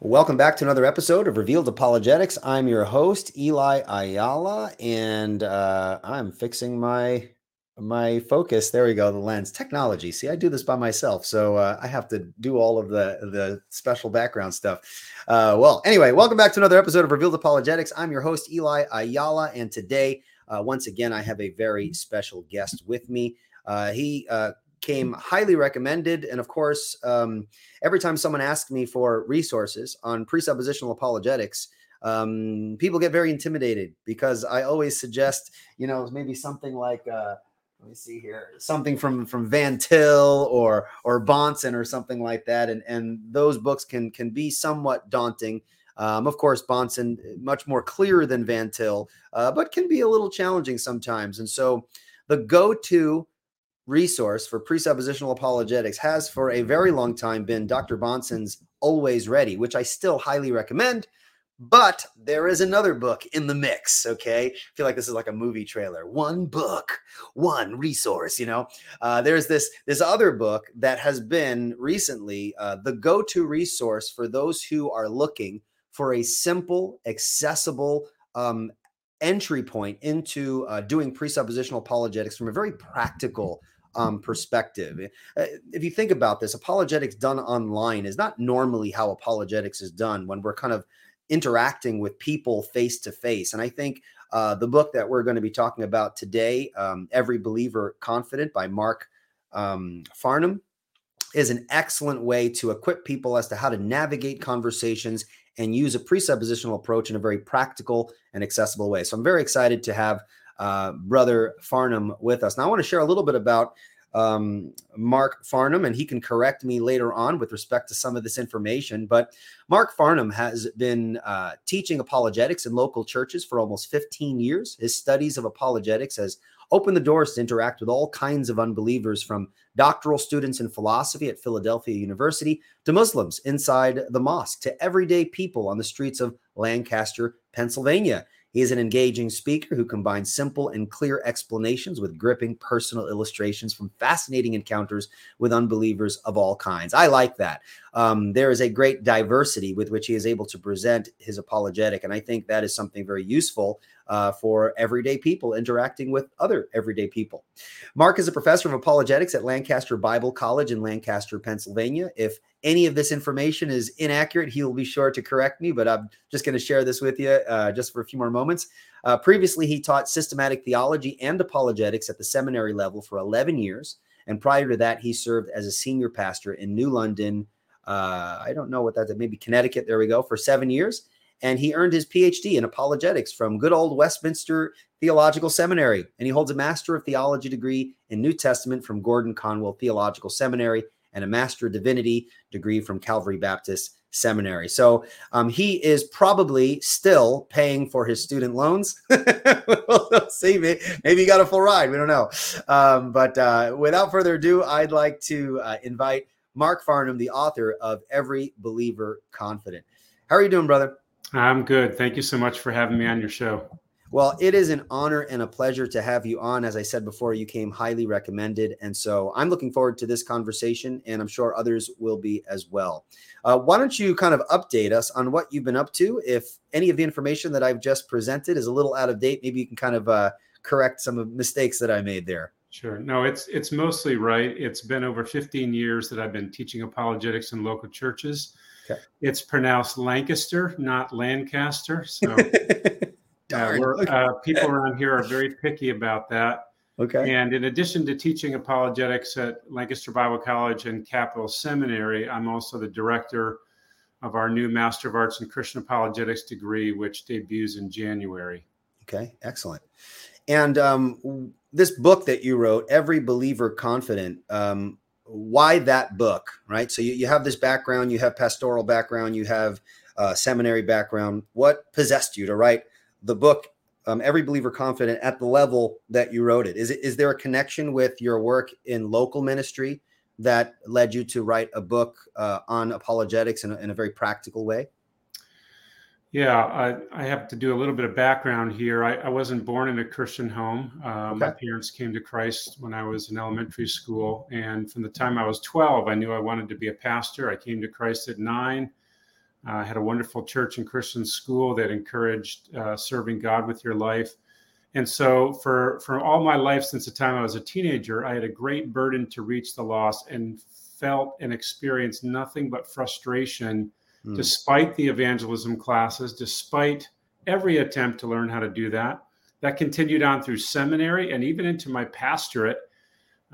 Welcome back to another episode of Revealed Apologetics. I'm your host, Eli Ayala, and uh, I'm fixing my my focus. There we go, the lens technology. See, I do this by myself, so uh, I have to do all of the the special background stuff. Uh, well, anyway, welcome back to another episode of Revealed Apologetics. I'm your host, Eli Ayala, and today, uh, once again, I have a very special guest with me. Uh, he uh, came highly recommended, and of course, um, every time someone asks me for resources on presuppositional apologetics. Um, people get very intimidated because I always suggest, you know, maybe something like uh, let me see here something from from van til or or bahnsen or something like that. And and those books can can be somewhat daunting. Um, of course bahnsen much more clear than van til uh, but can be a little challenging sometimes. And so the go-to resource for presuppositional apologetics has for a very long time been dr Bahnsen's always ready which i still highly recommend but there is another book in the mix. Okay. I feel like this is like a movie trailer. One book, one resource, you know. Uh, there's this this other book that has been recently uh, the go-to resource for those who are looking for a simple, accessible um, entry point into uh, doing presuppositional apologetics from a very practical um, perspective. If you think about this, apologetics done online is not normally how apologetics is done when we're kind of interacting with people face to face. And I think uh, the book that we're going to be talking about today, um, Every Believer Confident by Mark um, Farnham, is an excellent way to equip people as to how to navigate conversations and use a presuppositional approach in a very practical and accessible way. So I'm very excited to have uh, Brother Farnham with us. Now, I want to share a little bit about um, Mark Farnham, and he can correct me later on with respect to some of this information. But Mark Farnham has been uh, teaching apologetics in local churches for almost 15 years. His studies of apologetics has opened the doors to interact with all kinds of unbelievers, from doctoral students in philosophy at Philadelphia University to Muslims inside the mosque to everyday people on the streets of Lancaster, Pennsylvania. He is an engaging speaker who combines simple and clear explanations with gripping personal illustrations from fascinating encounters with unbelievers of all kinds. I like that. Um, there is a great diversity with which he is able to present his apologetic, and I think that is something very useful uh, for everyday people interacting with other everyday people. Mark is a professor of apologetics at Lancaster Bible College in Lancaster, Pennsylvania. If any of this information is inaccurate, he will be sure to correct me, but I'm just going to share this with you uh, just for a few more moments. Uh, previously, he taught systematic theology and apologetics at the seminary level for 11 years. And prior to that, he served as a senior pastor in New London. Uh, I don't know what that is, maybe Connecticut. There we go, for seven years. And he earned his PhD in apologetics from good old Westminster Theological Seminary. And he holds a Master of Theology degree in New Testament from Gordon Conwell Theological Seminary and a Master of Divinity degree from Calvary Baptist Seminary. So um, he is probably still paying for his student loans. see, maybe, maybe he got a full ride. We don't know. Um, but uh, without further ado, I'd like to uh, invite Mark Farnham, the author of Every Believer Confident. How are you doing, brother? I'm good. Thank you so much for having me on your show. Well, it is an honor and a pleasure to have you on. As I said before, you came highly recommended. And so I'm looking forward to this conversation, and I'm sure others will be as well. Uh, why don't you kind of update us on what you've been up to? If any of the information that I've just presented is a little out of date, maybe you can kind of uh, correct some of the mistakes that I made there. Sure. No, it's it's mostly right. It's been over 15 years that I've been teaching apologetics in local churches. Okay. It's pronounced Lancaster, not Lancaster. So Uh, uh, people around here are very picky about that. Okay. And in addition to teaching apologetics at Lancaster Bible College and Capital Seminary, I'm also the director of our new Master of Arts in Christian Apologetics degree, which debuts in January. Okay, excellent. And um, this book that you wrote, Every Believer Confident, um, why that book, right? So you, you have this background, you have pastoral background, you have uh, seminary background. What possessed you to write the book um, every believer confident at the level that you wrote it is it is there a connection with your work in local ministry that led you to write a book uh, on apologetics in a, in a very practical way yeah I, I, have to do a little bit of background here i, I wasn't born in a christian home uh, okay. my parents came to christ when i was in elementary school and from the time i was 12 i knew i wanted to be a pastor i came to christ at nine I had a wonderful church and Christian school that encouraged uh, serving God with your life. And so, for for all my life since the time I was a teenager, I had a great burden to reach the lost, and felt and experienced nothing but frustration, mm. despite the evangelism classes, despite every attempt to learn how to do that. That continued on through seminary and even into my pastorate.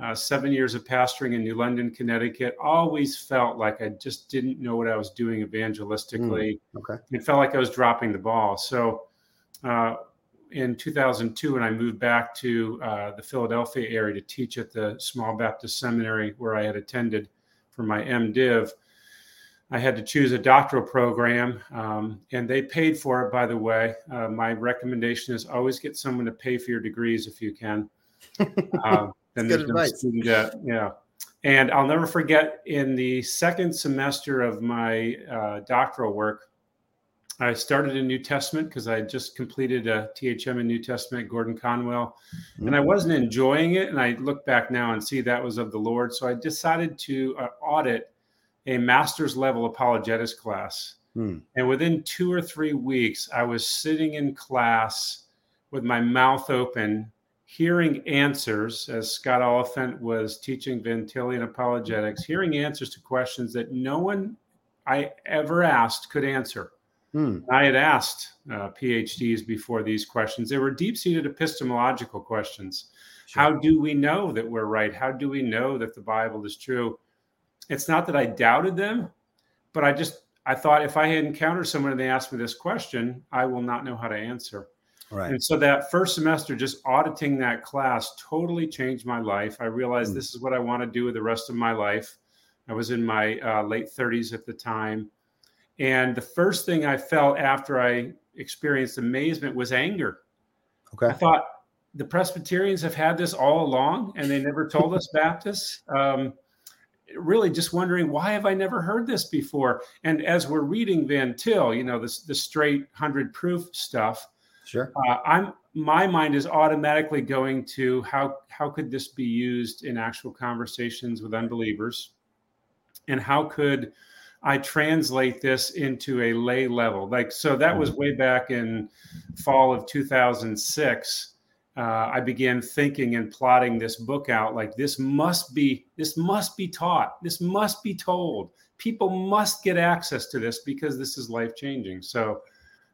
Uh, seven years of pastoring in New London, Connecticut, always felt like I just didn't know what I was doing evangelistically. Mm, okay. It felt like I was dropping the ball. So, uh, in 2002 when I moved back to uh, the Philadelphia area to teach at the Small Baptist Seminary where I had attended for my MDiv. I had to choose a doctoral program, um, and they paid for it. By the way, uh, my recommendation is always get someone to pay for your degrees if you can. Uh, then there's no student debt. Yeah, and I'll never forget in the second semester of my uh, doctoral work, I started in New Testament because I had just completed a THM in New Testament, Gordon Conwell, mm-hmm. and I wasn't enjoying it. And I look back now and see that was of the Lord. So I decided to uh, audit a master's level apologetics class. Mm. And within two or three weeks, I was sitting in class with my mouth open, hearing answers as Scott Oliphint was teaching Van Tillian apologetics, hearing answers to questions that no one I ever asked could answer. Hmm. I had asked uh, PhDs before these questions. They were deep seated epistemological questions. Sure. How do we know that we're right? How do we know that the Bible is true? It's not that I doubted them, but I just I thought if I had encountered someone and they asked me this question, I will not know how to answer. Right. And so that first semester, just auditing that class totally changed my life. I realized mm. this is what I want to do with the rest of my life. I was in my uh, late 30s at the time. And the first thing I felt after I experienced amazement was anger. Okay. I thought the Presbyterians have had this all along and they never told us Baptists. Um, really just wondering why have I never heard this before? And as we're reading Van Til, you know, this the straight hundred proof stuff. Sure. Uh, I'm my mind is automatically going to how how could this be used in actual conversations with unbelievers, and how could I translate this into a lay level. Like, so that was mm-hmm. way back in fall of 2006. Uh, I began thinking and plotting this book out. Like, this must be, this must be taught. This must be told. People must get access to this because this is life changing. So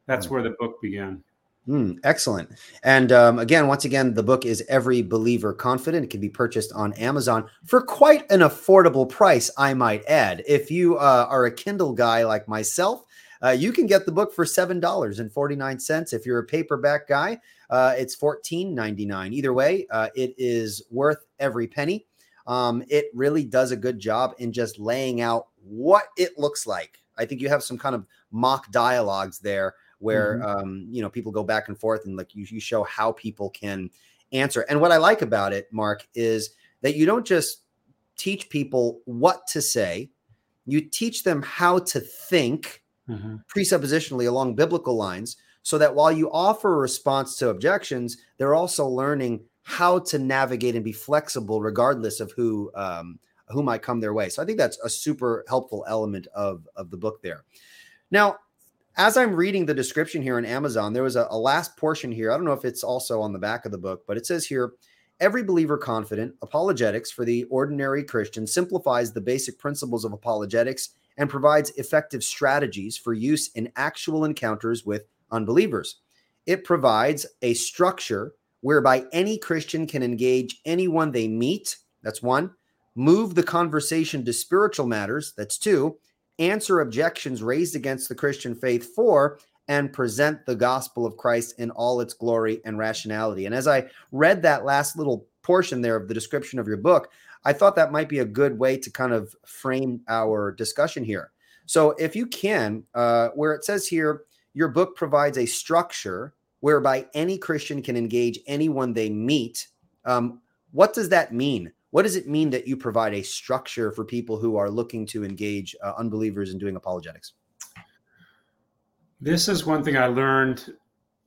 that's mm. where the book began. Mm, excellent. And um, again, once again, the book is Every Believer Confident. It can be purchased on Amazon for quite an affordable price, I might add. If you uh, are a Kindle guy like myself, uh, you can get the book for $7.49. If you're a paperback guy, uh, it's $14.99. Either way, uh, it is worth every penny. Um, it really does a good job in just laying out what it looks like. I think you have some kind of mock dialogues there where mm-hmm. um, you know people go back and forth and like you, you show how people can answer. And what I like about it, Mark, is that you don't just teach people what to say, you teach them how to think mm-hmm. presuppositionally along biblical lines so that while you offer a response to objections, they're also learning how to navigate and be flexible regardless of who um, who might come their way. So I think that's a super helpful element of of the book there. Now, as I'm reading the description here on Amazon, there was a, a, last portion here. I don't know if it's also on the back of the book, but it says here every believer confident apologetics for the ordinary Christian simplifies the basic principles of apologetics and provides effective strategies for use in actual encounters with unbelievers. It provides a structure whereby any Christian can engage anyone they meet. That's one. Move the conversation to spiritual matters. That's two answer objections raised against the Christian faith for and present the gospel of Christ in all its glory and rationality. And as I read that last little portion there of the description of your book, I thought that might be a good way to kind of frame our discussion here. So, if you can, uh, where it says here, your book provides a structure whereby any Christian can engage anyone they meet. Um, what does that mean? What does it mean that you provide a structure for people who are looking to engage uh, unbelievers in doing apologetics? This is one thing I learned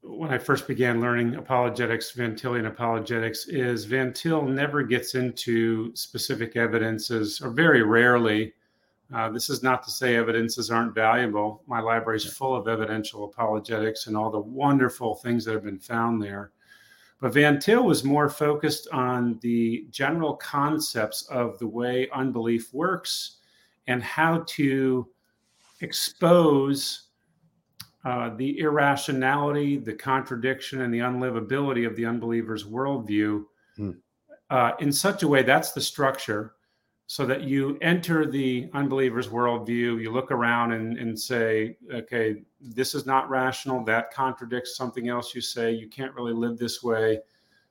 when I first began learning apologetics, Van Tillian apologetics, is Van Til never gets into specific evidences, or very rarely Uh, this is not to say evidences aren't valuable. My library is full of evidential apologetics and all the wonderful things that have been found there. But Van Til was more focused on the general concepts of the way unbelief works and how to expose uh, the irrationality, the contradiction, and the unlivability of the unbeliever's worldview hmm. uh, in such a way that's the structure so that you enter the unbeliever's worldview, you look around and, and say, okay, this is not rational. That contradicts something else you say. You can't really live this way.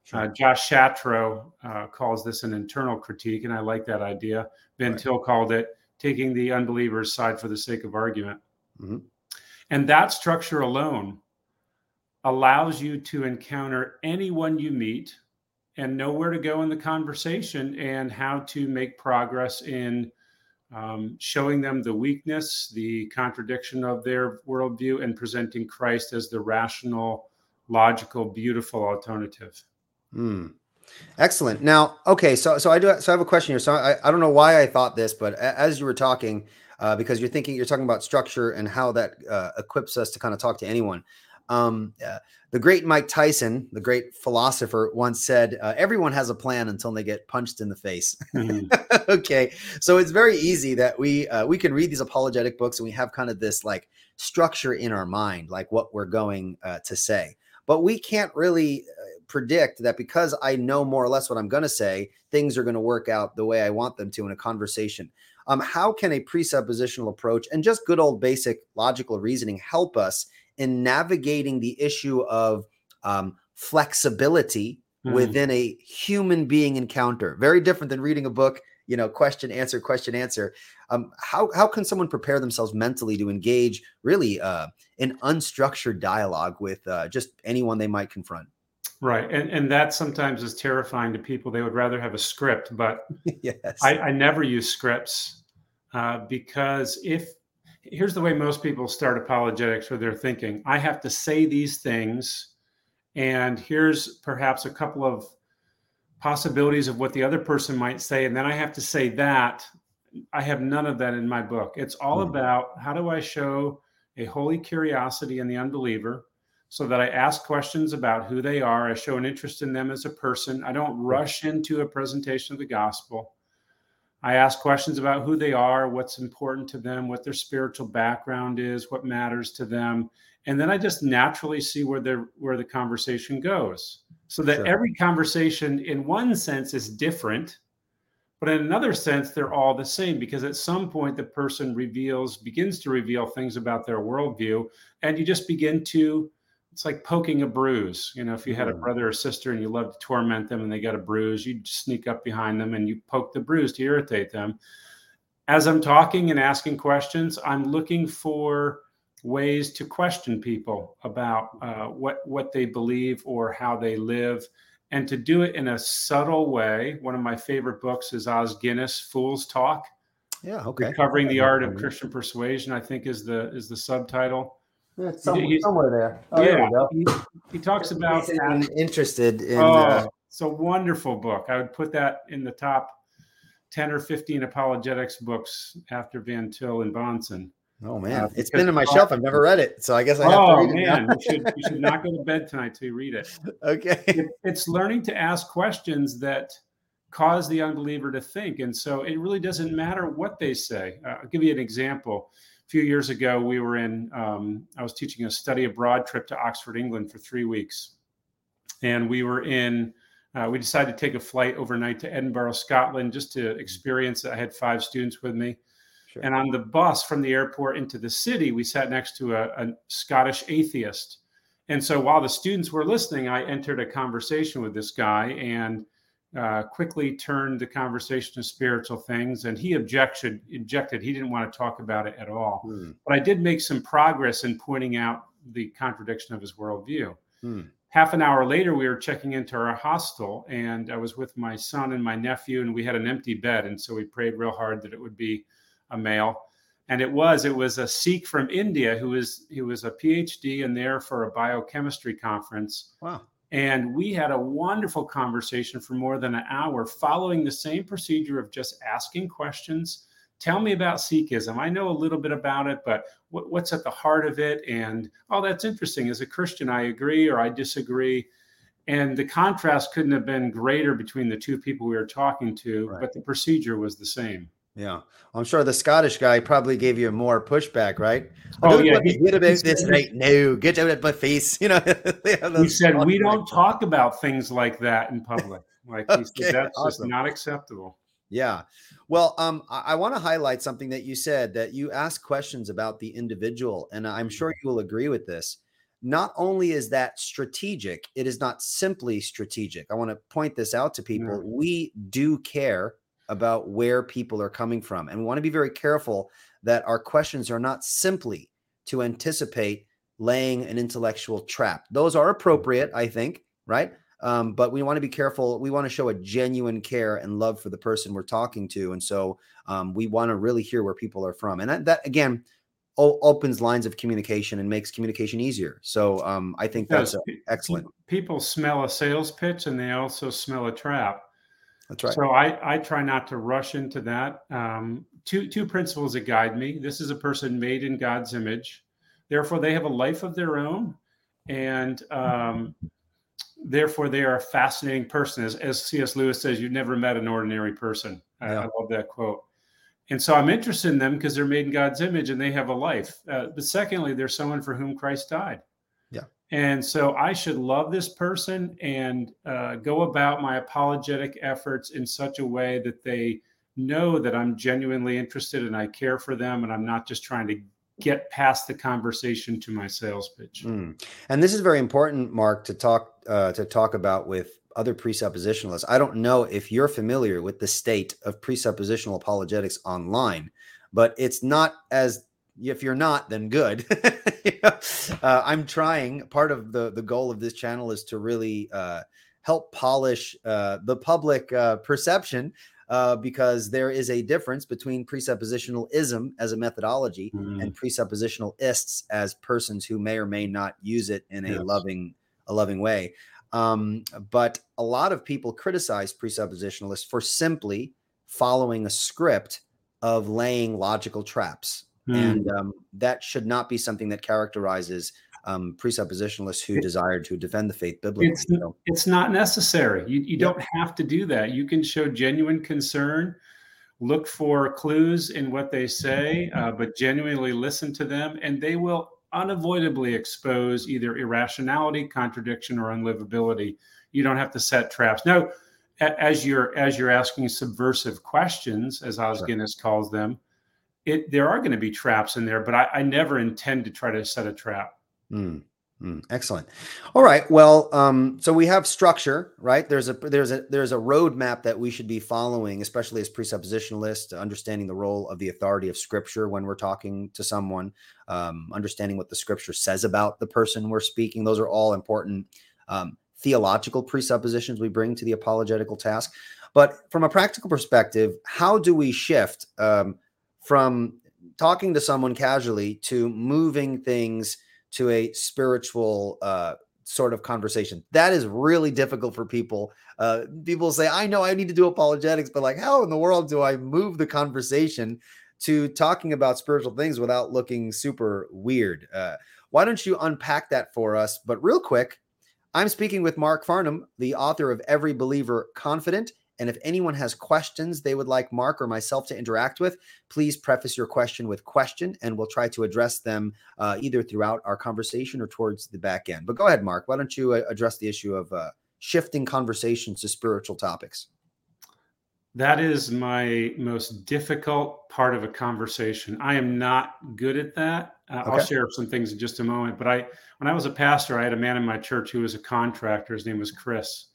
Sure. Uh, Josh Chatraw uh, calls this an internal critique, and I like that idea. Van right. Til called it taking the unbeliever's side for the sake of argument. Mm-hmm. And that structure alone allows you to encounter anyone you meet and know where to go in the conversation and how to make progress in um, showing them the weakness, the contradiction of their worldview, and presenting Christ as the rational, logical, beautiful alternative. Mm. Excellent. Now, okay, so so I do so I have a question here. So I, I don't know why I thought this, but as you were talking, uh, because you're thinking you're talking about structure and how that uh, equips us to kind of talk to anyone. Um, uh, the great Mike Tyson, the great philosopher, once said, uh, "Everyone has a plan until they get punched in the face." Mm-hmm. okay, so it's very easy that we uh, we can read these apologetic books and we have kind of this like structure in our mind, like what we're going uh, to say, but we can't really uh, predict that because I know more or less what I'm going to say, things are going to work out the way I want them to in a conversation. Um, how can a presuppositional approach and just good old basic logical reasoning help us in navigating the issue of um, flexibility mm. within a human being encounter. Very different than reading a book, you know, question, answer, question, answer. Um, how, how can someone prepare themselves mentally to engage really uh, in unstructured dialogue with uh, just anyone they might confront? Right. And, and that sometimes is terrifying to people. They would rather have a script, but yes. I, I never use scripts uh, because if here's the way most people start apologetics where they're thinking i have to say these things and here's perhaps a couple of possibilities of what the other person might say and then i have to say that i have none of that in my book it's all mm. about how do i show a holy curiosity in the unbeliever so that i ask questions about who they are i show an interest in them as a person i don't rush into a presentation of the gospel I ask questions about who they are, what's important to them, what their spiritual background is, what matters to them, and then I just naturally see where the where the conversation goes. So that sure. every conversation, in one sense, is different, but in another sense, they're all the same because at some point the person reveals, begins to reveal things about their worldview, and you just begin to it's like poking a bruise. You know, if you had a brother or sister and you love to torment them and they got a bruise, you'd sneak up behind them and you poke the bruise to irritate them. As I'm talking and asking questions, I'm looking for ways to question people about uh, what what they believe or how they live, and to do it in a subtle way. One of my favorite books is Os Guinness, Fool's Talk. Yeah, okay. Recovering the art of Christian persuasion, I think is the is the subtitle yeah, somewhere, somewhere there. Oh, yeah, there he, he, talks about interested in. Oh, uh, it's a wonderful book. I would put that in the top ten or fifteen apologetics books after Van Til and Bahnsen. Oh man, uh, it's been in my shelf. I've never read it, so I guess I have oh, to read man, it. you should you should not go to bed tonight till you read it. Okay, it, it's learning to ask questions that cause the unbeliever to think, and so it really doesn't matter what they say. Uh, I'll give you an example few years ago, we were in, um, I was teaching a study abroad trip to Oxford, England for three weeks. And we were in, uh, we decided to take a flight overnight to Edinburgh, Scotland, just to experience it. I had five students with me. Sure. And on the bus from the airport into the city, we sat next to a, a Scottish atheist. And so while the students were listening, I entered a conversation with this guy and uh, quickly turned the conversation to spiritual things, and he objected. Injected. He didn't want to talk about it at all. Hmm. But I did make some progress in pointing out the contradiction of his worldview. Hmm. Half an hour later, we were checking into our hostel, and I was with my son and my nephew, and we had an empty bed, and so we prayed real hard that it would be a male. And it was. It was a Sikh from India who was he was a PhD and there for a biochemistry conference. Wow and we had a wonderful conversation for more than an hour, following the same procedure of just asking questions, tell me about Sikhism. I know a little bit about it, but what, what's at the heart of it? And oh, that's interesting. As a Christian, I agree or I disagree. And the contrast couldn't have been greater between the two people we were talking to, right. but the procedure was the same. Yeah, I'm sure the Scottish guy probably gave you more pushback, right? Oh yeah, he, about this right now. Get out of my face. You know, he said we don't talk about things like that in public. Like okay, said, that's awesome. just not acceptable. Yeah. Well, um, I, I want to highlight something that you said that you ask questions about the individual, and I'm sure you will agree with this. Not only is that strategic, it is not simply strategic. I want to point this out to people. Yeah. We do care about where people are coming from. And we want to be very careful that our questions are not simply to anticipate laying an intellectual trap. Those are appropriate, I think, right? Um, but we want to be careful. We want to show a genuine care and love for the person we're talking to. And so um, we want to really hear where people are from. And that, that again, opens lines of communication and makes communication easier. So um, I think that's excellent. People smell a sales pitch and they also smell a trap. That's right. So I, I try not to rush into that. Um, two two principles that guide me. This is a person made in God's image, therefore they have a life of their own, and um, therefore they are a fascinating person. As, as C.S. Lewis says, you've never met an ordinary person. I, yeah. I love that quote. And so I'm interested in them because they're made in God's image and they have a life. Uh, but secondly, they're someone for whom Christ died. And so I should love this person and uh, go about my apologetic efforts in such a way that they know that I'm genuinely interested and I care for them and I'm not just trying to get past the conversation to my sales pitch. Mm. And this is very important, Mark, to talk uh, to talk about with other presuppositionalists. I don't know if you're familiar with the state of presuppositional apologetics online, but it's not as if you're not, then good. uh, I'm trying. Part of the the goal of this channel is to really uh, help polish uh, the public uh, perception. Uh, because there is a difference between presuppositionalism as a methodology mm. and presuppositionalists as persons who may or may not use it in a yes. loving a loving way. Um, but a lot of people criticize presuppositionalists for simply following a script of laying logical traps Mm. And um, that should not be something that characterizes um, presuppositionalists who it, desire to defend the faith biblically. It's, so. it's not necessary. You, you don't have to do that. You can show genuine concern, look for clues in what they say, uh, but genuinely listen to them, and they will unavoidably expose either irrationality, contradiction, or unlivability. You don't have to set traps. Now, as you're as you're asking subversive questions, as Os sure. calls them, it there are going to be traps in there, but I, I never intend to try to set a trap. Mm, mm, excellent. All right. Well, um, so we have structure, right? There's a there's a there's a roadmap that we should be following, especially as presuppositionalists, understanding the role of the authority of Scripture when we're talking to someone, um, understanding what the Scripture says about the person we're speaking. Those are all important um, theological presuppositions we bring to the apologetical task. But from a practical perspective, how do we shift? Um, from talking to someone casually to moving things to a spiritual uh, sort of conversation. That is really difficult for people. Uh, people say, I know I need to do apologetics, but like, how in the world do I move the conversation to talking about spiritual things without looking super weird? Uh, why don't you unpack that for us? But real quick, I'm speaking with Mark Farnham, the author of Every Believer Confident and if anyone has questions they would like Mark or myself to interact with, please preface your question with question, and we'll try to address them uh, either throughout our conversation or towards the back end. But go ahead, Mark. Why don't you uh, address the issue of uh, shifting conversations to spiritual topics? That is my most difficult part of a conversation. I am not good at that. Uh, okay. I'll share some things in just a moment. But I, when I was a pastor, I had a man in my church who was a contractor. His name was Chris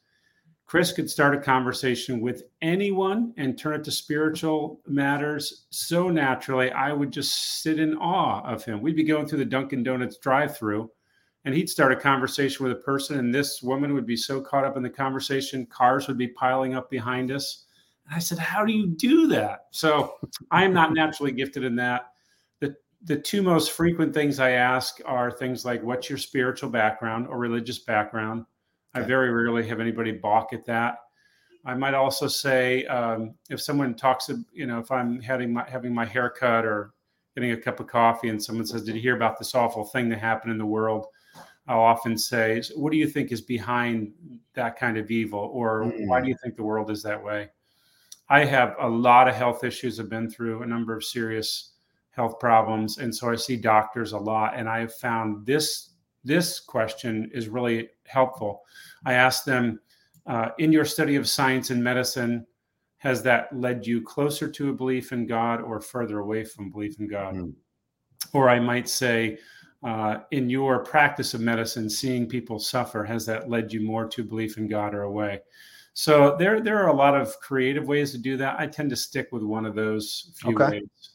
Chris could start a conversation with anyone and turn it to spiritual matters so naturally. I would just sit in awe of him. We'd be going through the Dunkin' Donuts drive through, and he'd start a conversation with a person, and this woman would be so caught up in the conversation, cars would be piling up behind us. And I said, How do you do that? So I am not naturally gifted in that. The, the two most frequent things I ask are things like, What's your spiritual background or religious background? I very rarely have anybody balk at that. I might also say um, if someone talks, you know, if I'm having my having my hair cut or getting a cup of coffee, and someone says, "Did you hear about this awful thing that happened in the world?" I'll often say, "What do you think is behind that kind of evil, or mm-hmm. why do you think the world is that way?" I have a lot of health issues. I've been through a number of serious health problems, and so I see doctors a lot. And I have found this this question is really helpful. I ask them, uh, in your study of science and medicine, has that led you closer to a belief in God or further away from belief in God? Mm. Or I might say, uh, in your practice of medicine, seeing people suffer, has that led you more to belief in God or away? So there, there are a lot of creative ways to do that. I tend to stick with one of those few okay. ways.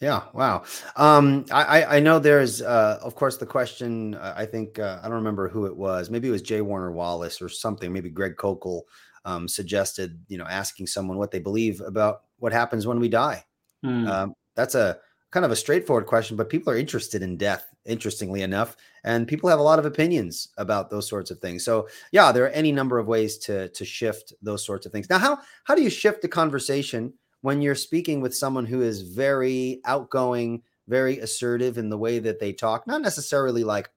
Yeah. Wow. Um, I, I know there's, uh, of course, the question. Uh, I think uh, I don't remember who it was. Maybe it was J. Warner Wallace or something. Maybe Greg Koukl um, suggested, you know, asking someone what they believe about what happens when we die. Hmm. Um, that's a kind of a straightforward question, but people are interested in death. Interestingly enough, and people have a lot of opinions about those sorts of things. So, yeah, there are any number of ways to to shift those sorts of things. Now, how how do you shift the conversation? When you're speaking with someone who is very outgoing, very assertive in the way that they talk, not necessarily like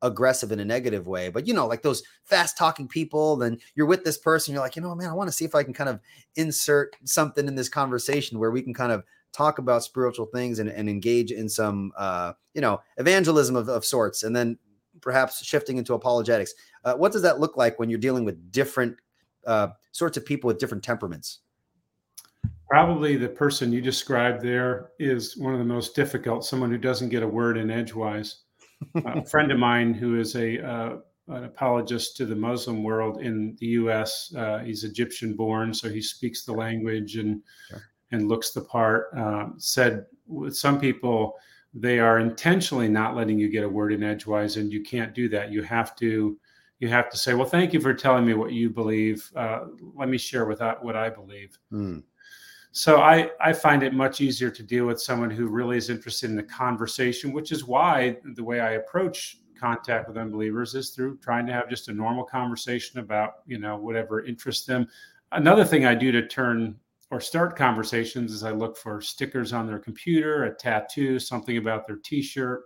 aggressive in a negative way, but you know, like those fast talking people, then you're with this person, you're like, you know, man, I want to see if I can kind of insert something in this conversation where we can kind of talk about spiritual things and, and engage in some, uh, you know, evangelism of, of sorts, and then perhaps shifting into apologetics. Uh, what does that look like when you're dealing with different uh, sorts of people with different temperaments? Probably the person you described there is one of the most difficult, someone who doesn't get a word in edgewise. a friend of mine who is a uh, an apologist to the Muslim world in the U.S. Uh, he's Egyptian born, so he speaks the language and sure. and looks the part. Uh, said with some people, they are intentionally not letting you get a word in edgewise, and you can't do that. You have to you have to say, "Well, thank you for telling me what you believe. Uh, let me share with that what I believe." Mm. So I, I find it much easier to deal with someone who really is interested in the conversation, which is why the way I approach contact with unbelievers is through trying to have just a normal conversation about, you know, whatever interests them. Another thing I do to turn or start conversations is I look for stickers on their computer, a tattoo, something about their t-shirt,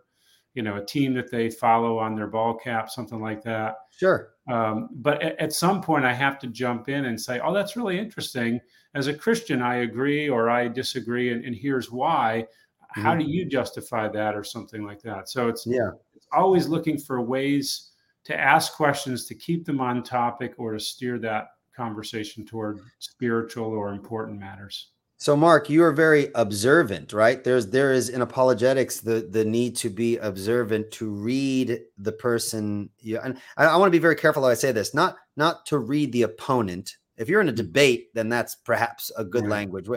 you know, a team that they follow on their ball cap, something like that. Sure. Um, but at, at, some point, I have to jump in and say, "Oh, that's really interesting." As a Christian, I agree or I disagree, and, and here's why. Mm-hmm. How do you justify that, or something like that? So it's yeah, it's always looking for ways to ask questions to keep them on topic or to steer that conversation toward spiritual or important matters. So Mark, you are very observant, right? There's there is in apologetics the the need to be observant to read the person. Yeah, and I, I want to be very careful how I say this. Not not to read the opponent. If you're in a mm. debate, then that's perhaps a good right. language.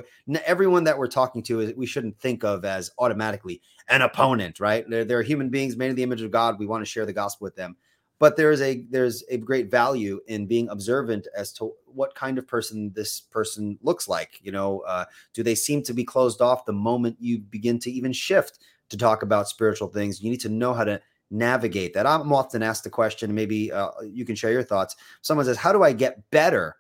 Everyone that we're talking to is we shouldn't think of as automatically an opponent, right? They're, they're human beings made in the image of God. We want to share the gospel with them but there's a there's a great value in being observant as to what kind of person this person looks like you know uh, do they seem to be closed off the moment you begin to even shift to talk about spiritual things? You need to know how to navigate that. I'm often asked the question maybe uh, you can share your thoughts. Someone says how do i get better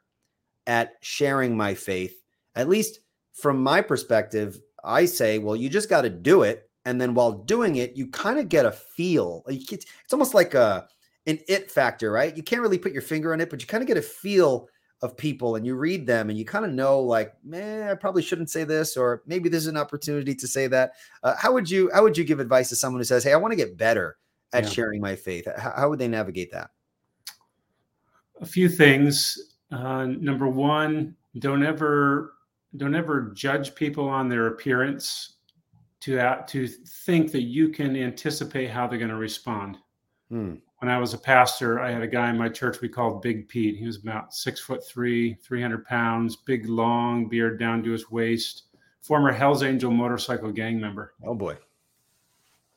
at sharing my faith? At least from my perspective i say well you just got to do it and then while doing it you kind of get a feel. It's almost like a an it factor, right? You can't really put your finger on it, but you kind of get a feel of people and you read them and you kind of know like, man, I probably shouldn't say this, or maybe there's an opportunity to say that. Uh, how would you how would you give advice to someone who says, Hey, I want to get better at yeah. sharing my faith? How, how, would they navigate that? A few things. Uh, number one, don't ever don't ever judge people on their appearance to uh, to think that you can anticipate how they're going to respond. Hmm when I was a pastor, I had a guy in my church we called Big Pete. He was about six foot three, 300 pounds, big, long beard down to his waist, former Hells Angel motorcycle gang member. Oh, boy.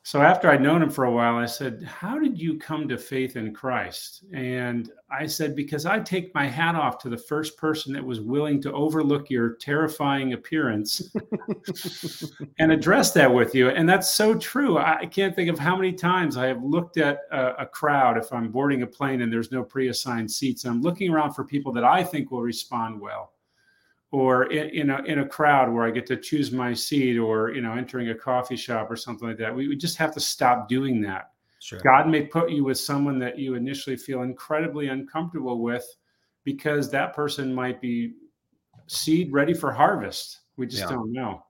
So after I'd known him for a while, I said, How did you come to faith in Christ? And I said, Because I take my hat off to the first person that was willing to overlook your terrifying appearance and address that with you. And that's so true. I can't think of how many times I have looked at a, a crowd if I'm boarding a plane and there's no pre assigned seats. I'm looking around for people that I think will respond well or in, in, a in a crowd where I get to choose my seat, or you know, entering a coffee shop or something like that. We, we just have to stop doing that. Sure. God may put you with someone that you initially feel incredibly uncomfortable with, because that person might be seed ready for harvest. We just yeah. don't know.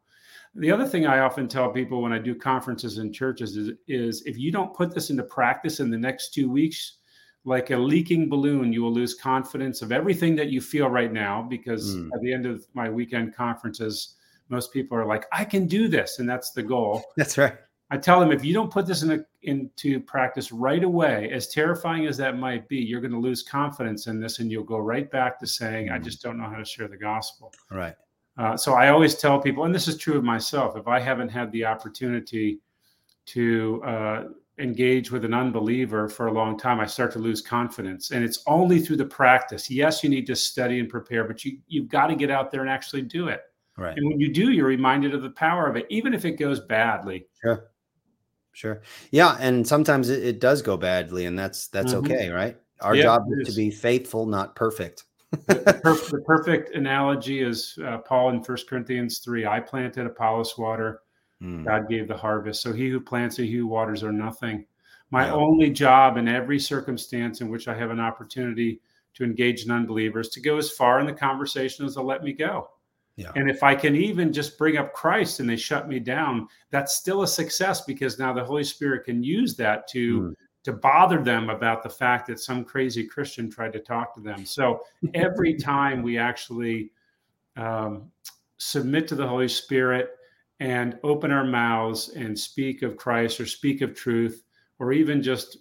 The other thing I often tell people when I do conferences in churches is, is if you don't put this into practice in the next two weeks, like a leaking balloon, you will lose confidence of everything that you feel right now. Because mm. at the end of my weekend conferences, most people are like, I can do this. And that's the goal. That's right. I tell them if you don't put this in a, into practice right away, as terrifying as that might be, you're going to lose confidence in this and you'll go right back to saying, I hmm. just don't know how to share the gospel. Right. Uh, so I always tell people, and this is true of myself, if I haven't had the opportunity to uh, engage with an unbeliever for a long time, I start to lose confidence. And it's only through the practice. Yes, you need to study and prepare, but you you've got to get out there and actually do it. Right. And when you do, you're reminded of the power of it, even if it goes badly. Sure. Sure. Yeah. And sometimes it, it does go badly, and that's that's mm-hmm. okay, right? Our yeah, job is to be faithful, not perfect. the, the, perfect analogy is uh, Paul in First Corinthians 3 I planted, Apollos water, Mm. God gave the harvest. So he who plants and he who waters are nothing. My yeah. only job in every circumstance in which I have an opportunity to engage an unbeliever is to go as far in the conversation as they'll let me go. Yeah. And if I can even just bring up Christ and they shut me down, that's still a success because now the Holy Spirit can use that to mm. to bother them about the fact that some crazy Christian tried to talk to them. So every time we actually um, submit to the Holy Spirit and open our mouths and speak of Christ or speak of truth or even just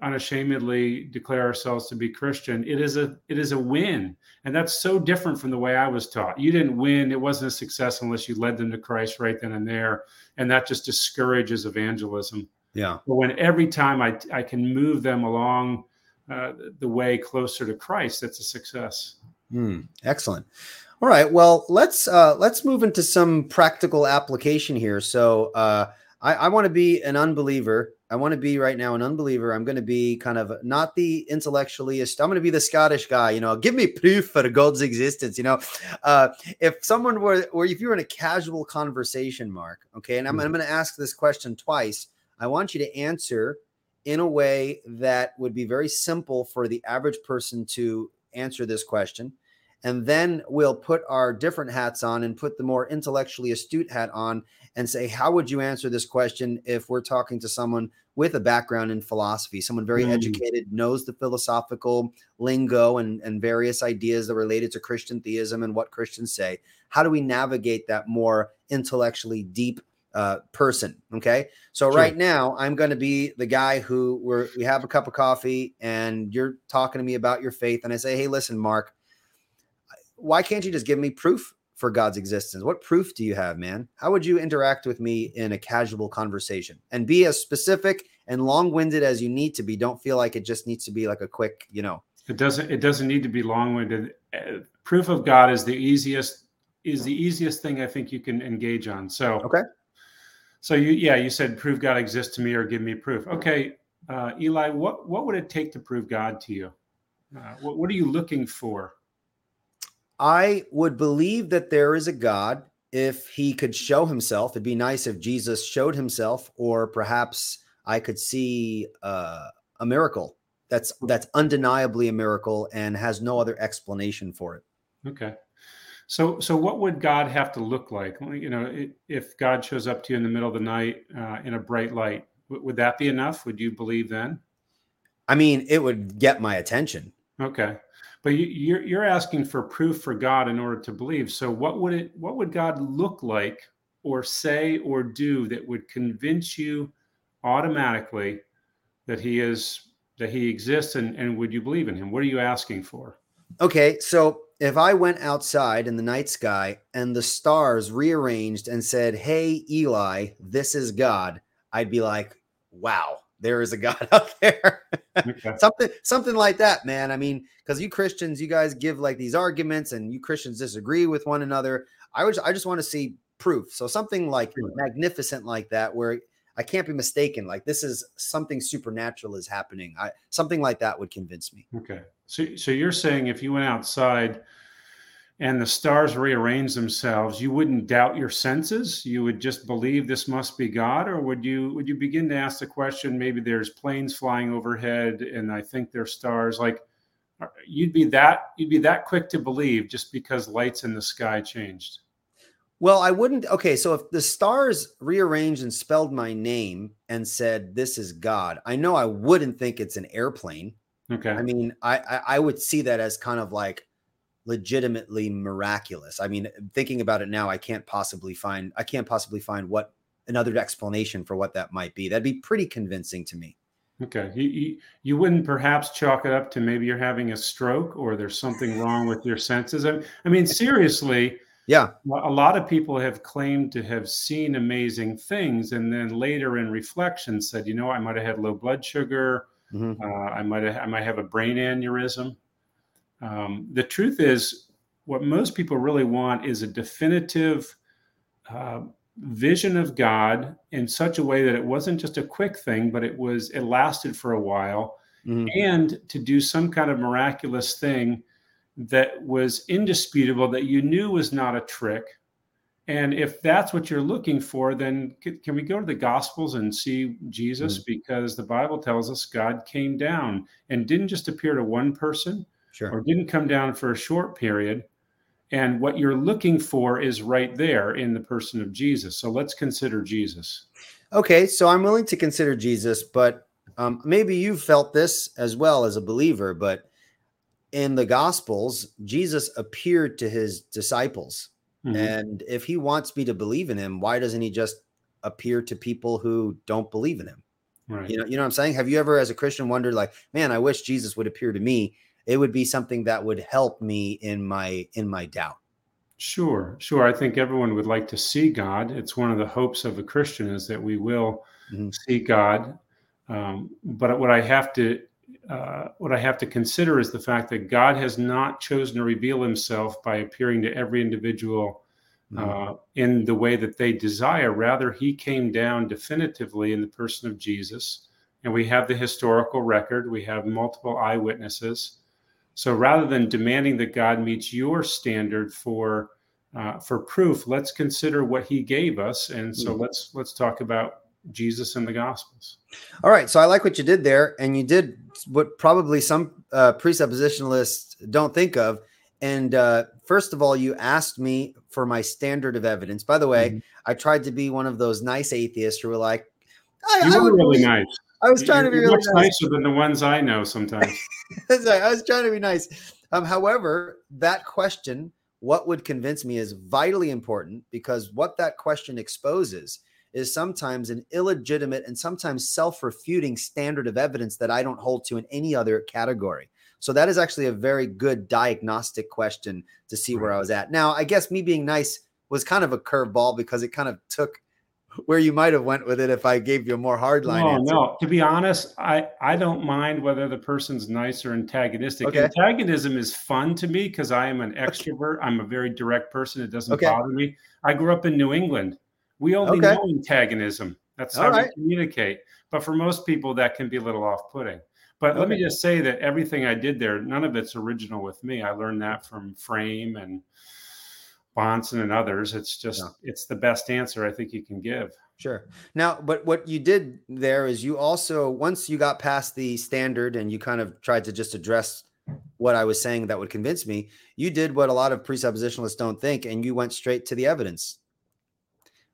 unashamedly declare ourselves to be Christian, it is a it is a win. And that's so different from the way I was taught. You didn't win, it wasn't a success unless you led them to Christ right then and there. And that just discourages evangelism. Yeah. But when every time I I can move them along uh, the way closer to Christ, that's a success. Mm, excellent. All right. Well, let's uh, let's move into some practical application here. So uh, I, I want to be an unbeliever. I want to be right now an unbeliever. I'm going to be kind of not the intellectualist. I'm going to be the Scottish guy. You know, give me proof for God's existence. You know, uh, if someone were, or if you're in a casual conversation, Mark. Okay, and I'm, mm-hmm. I'm going to ask this question twice. I want you to answer in a way that would be very simple for the average person to answer this question and then we'll put our different hats on and put the more intellectually astute hat on and say, How would you answer this question if we're talking to someone with a background in philosophy, someone very mm. educated, knows the philosophical lingo and, and various ideas that are related to Christian theism and what Christians say? How do we navigate that more intellectually deep uh, person. Okay. So sure. right now I'm going to be the guy who we're, we have a cup of coffee and you're talking to me about your faith. And I say, Hey, listen, Mark, why can't you just give me proof for God's existence? What proof do you have, man? How would you interact with me in a casual conversation and be as specific and long-winded as you need to be? Don't feel like it just needs to be like a quick, you know. It doesn't. It doesn't need to be long-winded. Uh, proof of God is the easiest. Is the easiest thing I think you can engage on. So okay. So you, yeah, you said prove God exists to me or give me proof. Okay, uh, Eli, what what would it take to prove God to you? Uh, what, what are you looking for? I would believe that there is a God if he could show himself. It'd be nice if Jesus showed himself, or perhaps I could see uh, a miracle that's that's undeniably a miracle and has no other explanation for it. Okay. So, so what would God have to look like? You know, if God shows up to you in the middle of the night uh, in a bright light, would that be enough? Would you believe then? I mean, it would get my attention. Okay but you, are you're asking for proof for God in order to believe. So what would it what would God look like or say or do that would convince you automatically that he is that he exists and, and would you believe in him? What are you asking for? Okay, so if I went outside in the night sky and the stars rearranged and said, Hey, Eli, this is God, I'd be like, wow, there is a God out there. Okay. something something like that, man. I mean, because you Christians, you guys give like these arguments, and you Christians disagree with one another. I was I just want to see proof. So something like sure. magnificent like that, where I can't be mistaken. Like this is something supernatural is happening. I something like that would convince me. Okay. So so you're saying if you went outside and the stars rearrange themselves, you wouldn't doubt your senses. You would just believe this must be God, or would you would you begin to ask the question? Maybe there's planes flying overhead, and I think they're stars. Like uh, you'd be that you'd be that quick to believe just because lights in the sky changed. Well, I wouldn't. Okay, so if the stars rearranged and spelled my name and said this is God, I know I wouldn't think it's an airplane. Okay. I mean, I, I, I would see that as kind of like legitimately miraculous. I mean, thinking about it now, I can't possibly find I can't possibly find what another explanation for what that might be. That'd be pretty convincing to me. Okay. You, you, you, wouldn't perhaps chalk it up to maybe you're having a stroke or there's something wrong with your senses. I, I mean, seriously, yeah. A lot of people have claimed to have seen amazing things and then later in reflection said, you know, I might have had low blood sugar. Mm-hmm. Uh, I might have, I might have a brain aneurysm. Um, the truth is, what most people really want is a definitive uh, vision of God in such a way that it wasn't just a quick thing, but it was it lasted for a while, mm-hmm. and to do some kind of miraculous thing that was indisputable that you knew was not a trick. And if that's what you're looking for, then can we go to the Gospels and see Jesus? Mm-hmm. Because the Bible tells us God came down and didn't just appear to one person sure. or didn't come down for a short period. And what you're looking for is right there in the person of Jesus. So let's consider Jesus. Okay. So I'm willing to consider Jesus, but um, maybe you've felt this as well as a believer, but in the gospels jesus appeared to his disciples mm-hmm. and if he wants me to believe in him why doesn't he just appear to people who don't believe in him right. you know you know what i'm saying have you ever as a christian wondered like man i wish jesus would appear to me it would be something that would help me in my in my doubt sure sure i think everyone would like to see god it's one of the hopes of a christian is that we will mm-hmm. see god um, but what i have to uh, what I have to consider is the fact that God has not chosen to reveal himself by appearing to every individual mm-hmm. uh, in the way that they desire. Rather, he came down definitively in the person of Jesus. And we have the historical record, we have multiple eyewitnesses. So rather than demanding that God meets your standard for uh, for proof, let's consider what He gave us, and so mm-hmm. let's let's talk about Jesus and the Gospels. All right. So I like what you did there. And you did what probably some uh, presuppositionalists don't think of. And uh, first of all, you asked me for my standard of evidence. By the way, mm-hmm. I tried to be one of those nice atheists who were like, I, you I were really nice. I was trying to be really much nice. nicer than the ones I know sometimes. I was trying to be nice. Um, however, that question, what would convince me, is vitally important because what that question exposes is sometimes an illegitimate and sometimes self refuting standard of evidence that I don't hold to in any other category. So that is actually a very good diagnostic question to see where I was at. Now, I guess me being nice was kind of a curveball because it kind of took where you might have went with it if I gave you a more hardline no, answer. No, to be honest, I I don't mind whether the person's nice or antagonistic. Okay. Antagonism is fun to me because I am an extrovert. I'm a very direct person. It doesn't okay. bother me. I grew up in New England. We only okay. know antagonism. That's how we communicate. But for most people, that can be a little off putting. But okay. let me just say that everything I did there, none of it's original with me. I learned that from Frame and Bahnsen and others. It's just, yeah. it's the best answer I think you can give. Sure. Now, but what you did there is you also, once you got past the standard and you kind of tried to just address what I was saying that would convince me, you did what a lot of presuppositionalists don't think, and you went straight to the evidence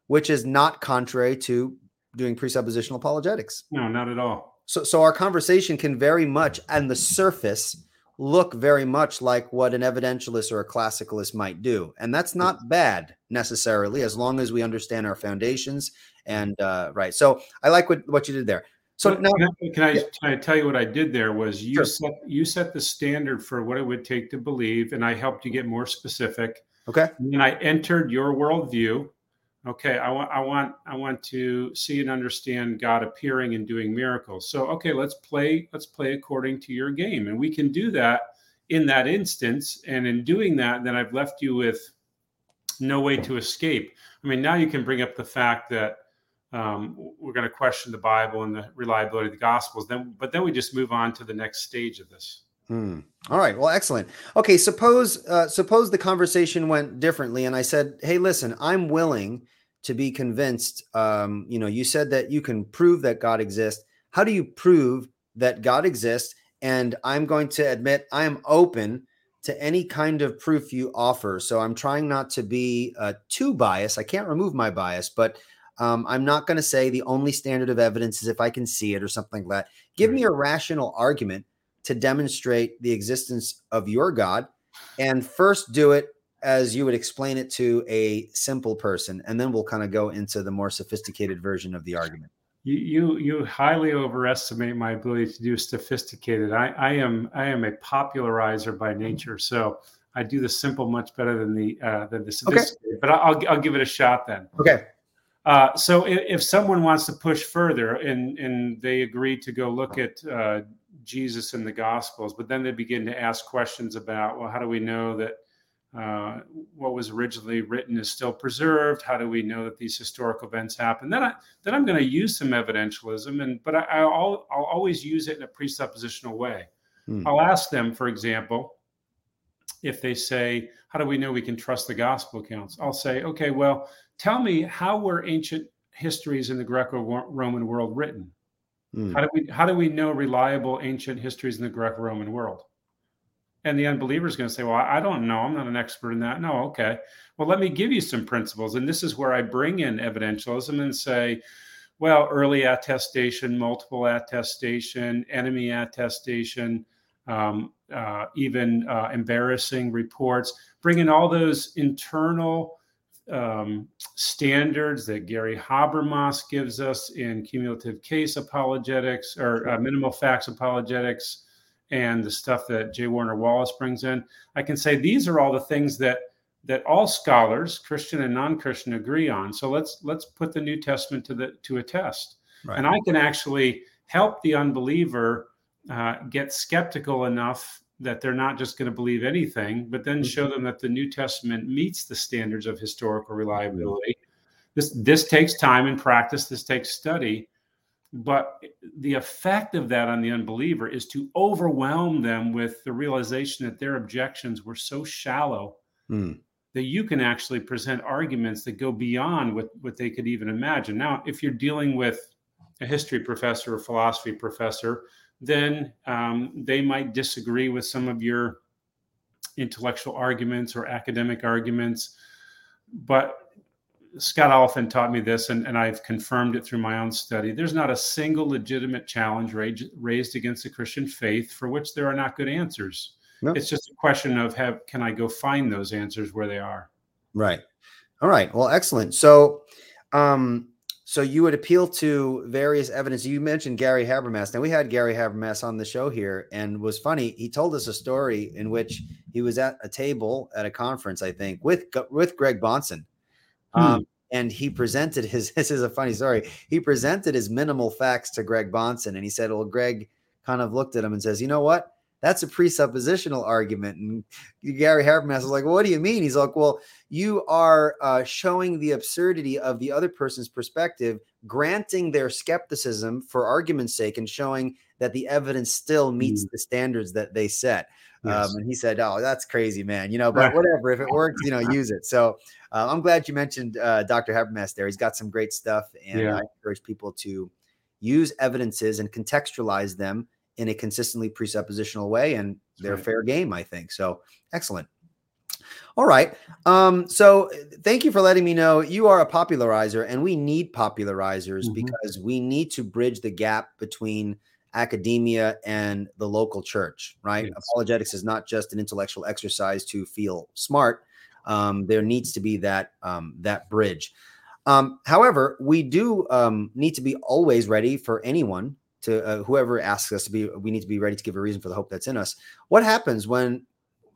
which is not contrary to doing presuppositional apologetics. No, not at all. So, so our conversation can very much, on the surface, look very much like what an evidentialist or a classicalist might do, and that's not bad necessarily, as long as we understand our foundations. And uh, right, so I like what what you did there. So now, can I, can I, yeah. can I tell you what I did there? Was you sure. set you set the standard for what it would take to believe, and I helped you get more specific. Okay. And I entered your worldview Okay, I want I want I want to see and understand God appearing and doing miracles. So okay, let's play let's play according to your game, and we can do that in that instance. And in doing that, then I've left you with no way to escape. I mean, now you can bring up the fact that um, we're going to question the Bible and the reliability of the Gospels. Then, but then we just move on to the next stage of this. Hmm. All right. Well, excellent. Okay. Suppose uh, suppose the conversation went differently, and I said, "Hey, listen, I'm willing to be convinced. Um, you know, you said that you can prove that God exists. How do you prove that God exists? And I'm going to admit I am open to any kind of proof you offer. So I'm trying not to be uh, too biased. I can't remove my bias, but um, I'm not going to say the only standard of evidence is if I can see it or something like that. Give me a rational argument to demonstrate the existence of your God and first do it as you would explain it to a simple person and then we'll kind of go into the more sophisticated version of the argument. You you, you highly overestimate my ability to do sophisticated. I, I am i am a popularizer by nature so i do the simple much better than the uh, than the sophisticated okay. but I'll, I'll give it a shot then. Okay. Uh, so if, if, someone wants to push further and and they agree to go look at uh, Jesus in the Gospels, but then they begin to ask questions about, well, how do we know that uh, what was originally written is still preserved? How do we know that these historical events happen? Then I then I'm going to use some evidentialism, and but I, will I'll always use it in a presuppositional way. Hmm. I'll ask them, for example, if they say, "How do we know we can trust the gospel accounts?" I'll say, "Okay, well, tell me how were ancient histories in the Greco-Roman world written?" Mm. How do we how do we know reliable ancient histories in the Greco-Roman world? And the unbeliever is going to say, "Well, I don't know. I'm not an expert in that." No, okay. Well, let me give you some principles, and this is where I bring in evidentialism and say, "Well, early attestation, multiple attestation, enemy attestation, um, uh, even uh, embarrassing reports. Bring in all those internal." um, standards that Gary Habermas gives us in cumulative case apologetics or uh, minimal facts apologetics and the stuff that J. Warner Wallace brings in, I can say these are all the things that that all scholars, Christian and non-Christian, agree on. So let's let's put the New Testament to the to a test, right. and I can actually help the unbeliever uh, get skeptical enough that they're not just going to believe anything, but then show mm-hmm. them that the New Testament meets the standards of historical reliability. This this takes time and practice. This takes study, but the effect of that on the unbeliever is to overwhelm them with the realization that their objections were so shallow mm. that you can actually present arguments that go beyond what what they could even imagine. Now, if you're dealing with a history professor or philosophy professor then um, they might disagree with some of your intellectual arguments or academic arguments. But Scott Oliphint taught me this, and, and I've confirmed it through my own study. There's not a single legitimate challenge raised, raised against the Christian faith for which there are not good answers. No. It's just a question of have can I go find those answers where they are? Right. All right. Well, excellent. So, um, so you would appeal to various evidence. You mentioned Gary Habermas. Now we had Gary Habermas on the show here, and was funny. He told us a story in which he was at a table at a conference, I think, with with Greg Bahnsen, hmm. um, and he presented his. This is a funny story. He presented his minimal facts to Greg Bahnsen. and he said, "Well, Greg kind of looked at him and says, you know what? That's a presuppositional argument. And Gary Habermas is like, well, what do you mean? He's like, well, you are uh, showing the absurdity of the other person's perspective, granting their skepticism for argument's sake, and showing that the evidence still meets mm. the standards that they set. Yes. Um, and he said, "Oh, that's crazy, man. You know, but whatever. If it works, you know, use it." So uh, I'm glad you mentioned uh, Dr. Habermas there. He's got some great stuff, and yeah. I encourage people to use evidences and contextualize them in a consistently presuppositional way, and they're right. fair game, I think. So excellent. All right. Um, so thank you for letting me know you are a popularizer, and we need popularizers mm-hmm. because we need to bridge the gap between academia and the local church, right? Yes. Apologetics is not just an intellectual exercise to feel smart. Um, there needs to be that um, that bridge. Um, however, we do um, need to be always ready for anyone to uh, whoever asks us to be we need to be ready to give a reason for the hope that's in us what happens when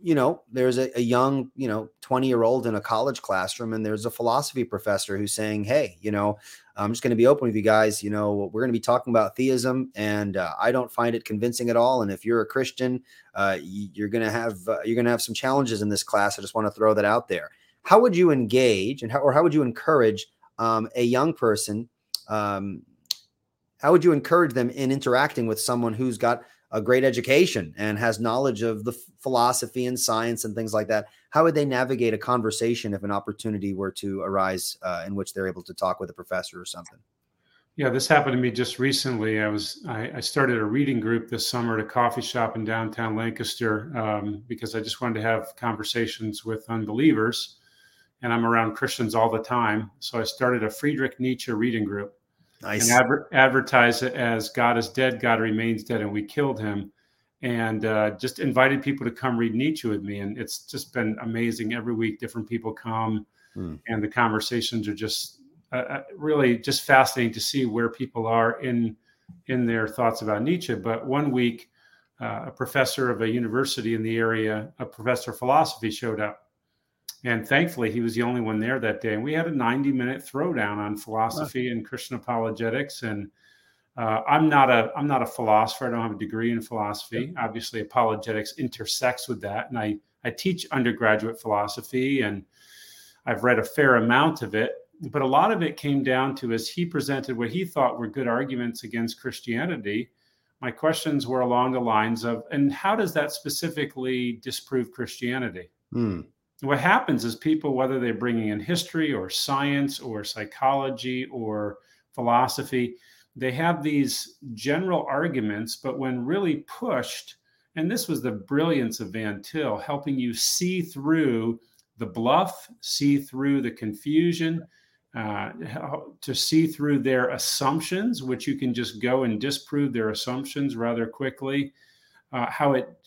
you know, there's a, a young, you know, 20 year old in a college classroom, and there's a philosophy professor who's saying, Hey, you know, I'm just going to be open with you guys. You know, we're going to be talking about theism, and uh, I don't find it convincing at all. And if you're a Christian, uh, you're going to have uh, you're going to have some challenges in this class. I just want to throw that out there. How would you engage, and how or how would you encourage um, a young person? Um, how would you encourage them in interacting with someone who's got a great education and has knowledge of the philosophy and science and things like that how would they navigate a conversation if an opportunity were to arise uh, in which they're able to talk with a professor or something? Yeah this happened to me just recently. I was i, I started a reading group this summer at a coffee shop in downtown lancaster um, because i just wanted to have conversations with unbelievers and i'm around christians all the time. So i started a friedrich nietzsche reading group Nice. And adver- advertise it as God is dead, God remains dead, and we killed him. And uh, just invited people to come read Nietzsche with me. And it's just been amazing. Every week, different people come, hmm. and the conversations are just uh, uh, really just fascinating to see where people are in in their thoughts about Nietzsche. But one week, uh, a professor of a university in the area, a professor of philosophy, showed up and thankfully, he was the only one there that day. And we had a 90 minute throwdown on philosophy wow. and Christian apologetics. And uh, I'm not a I'm not a philosopher. I don't have a degree in philosophy. Yeah. Obviously, apologetics intersects with that, and I I teach undergraduate philosophy, and I've read a fair amount of it. But a lot of it came down to as he presented what he thought were good arguments against Christianity. My questions were along the lines of, and how does that specifically disprove Christianity? Hmm what happens is people, whether they're bringing in history or science or psychology or philosophy, they have these general arguments, but when really pushed, and this was the brilliance of Van Til, helping you see through the bluff, see through the confusion, uh, to see through their assumptions, which you can just go and disprove their assumptions rather quickly, uh, how it